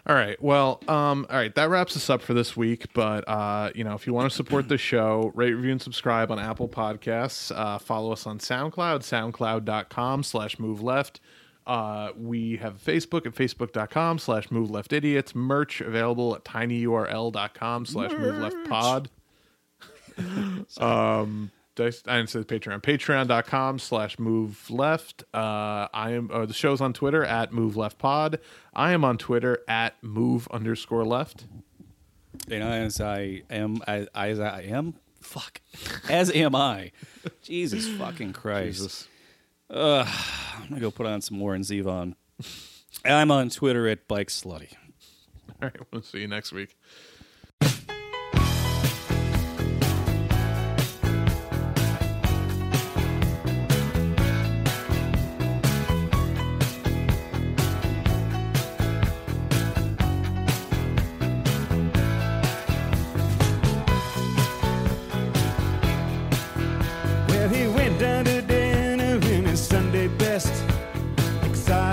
All right. Well, um, all right. That wraps us up for this week. But uh, you know, if you want to support the show, rate, review, and subscribe on Apple Podcasts. Uh, follow us on SoundCloud, soundcloud.com slash move left. Uh, we have Facebook at facebook.com slash move left idiots. Merch available at tinyurl.com slash move left pod. um did I, I didn't say the Patreon. Patreon.com slash move left. Uh, I am uh, the show's on Twitter at move left pod. I am on Twitter at move underscore left. And as I am, as, as I am, fuck, as am I. Jesus fucking Christ. Jesus. I'm gonna go put on some Warren Zevon. I'm on Twitter at Bike Slutty. All right, we'll see you next week.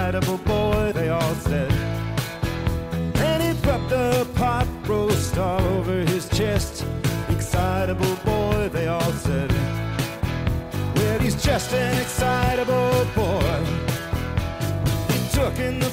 Excitable boy, they all said. And he rubbed the pot roast all over his chest. Excitable boy, they all said. Well, he's just an excitable boy. He took in the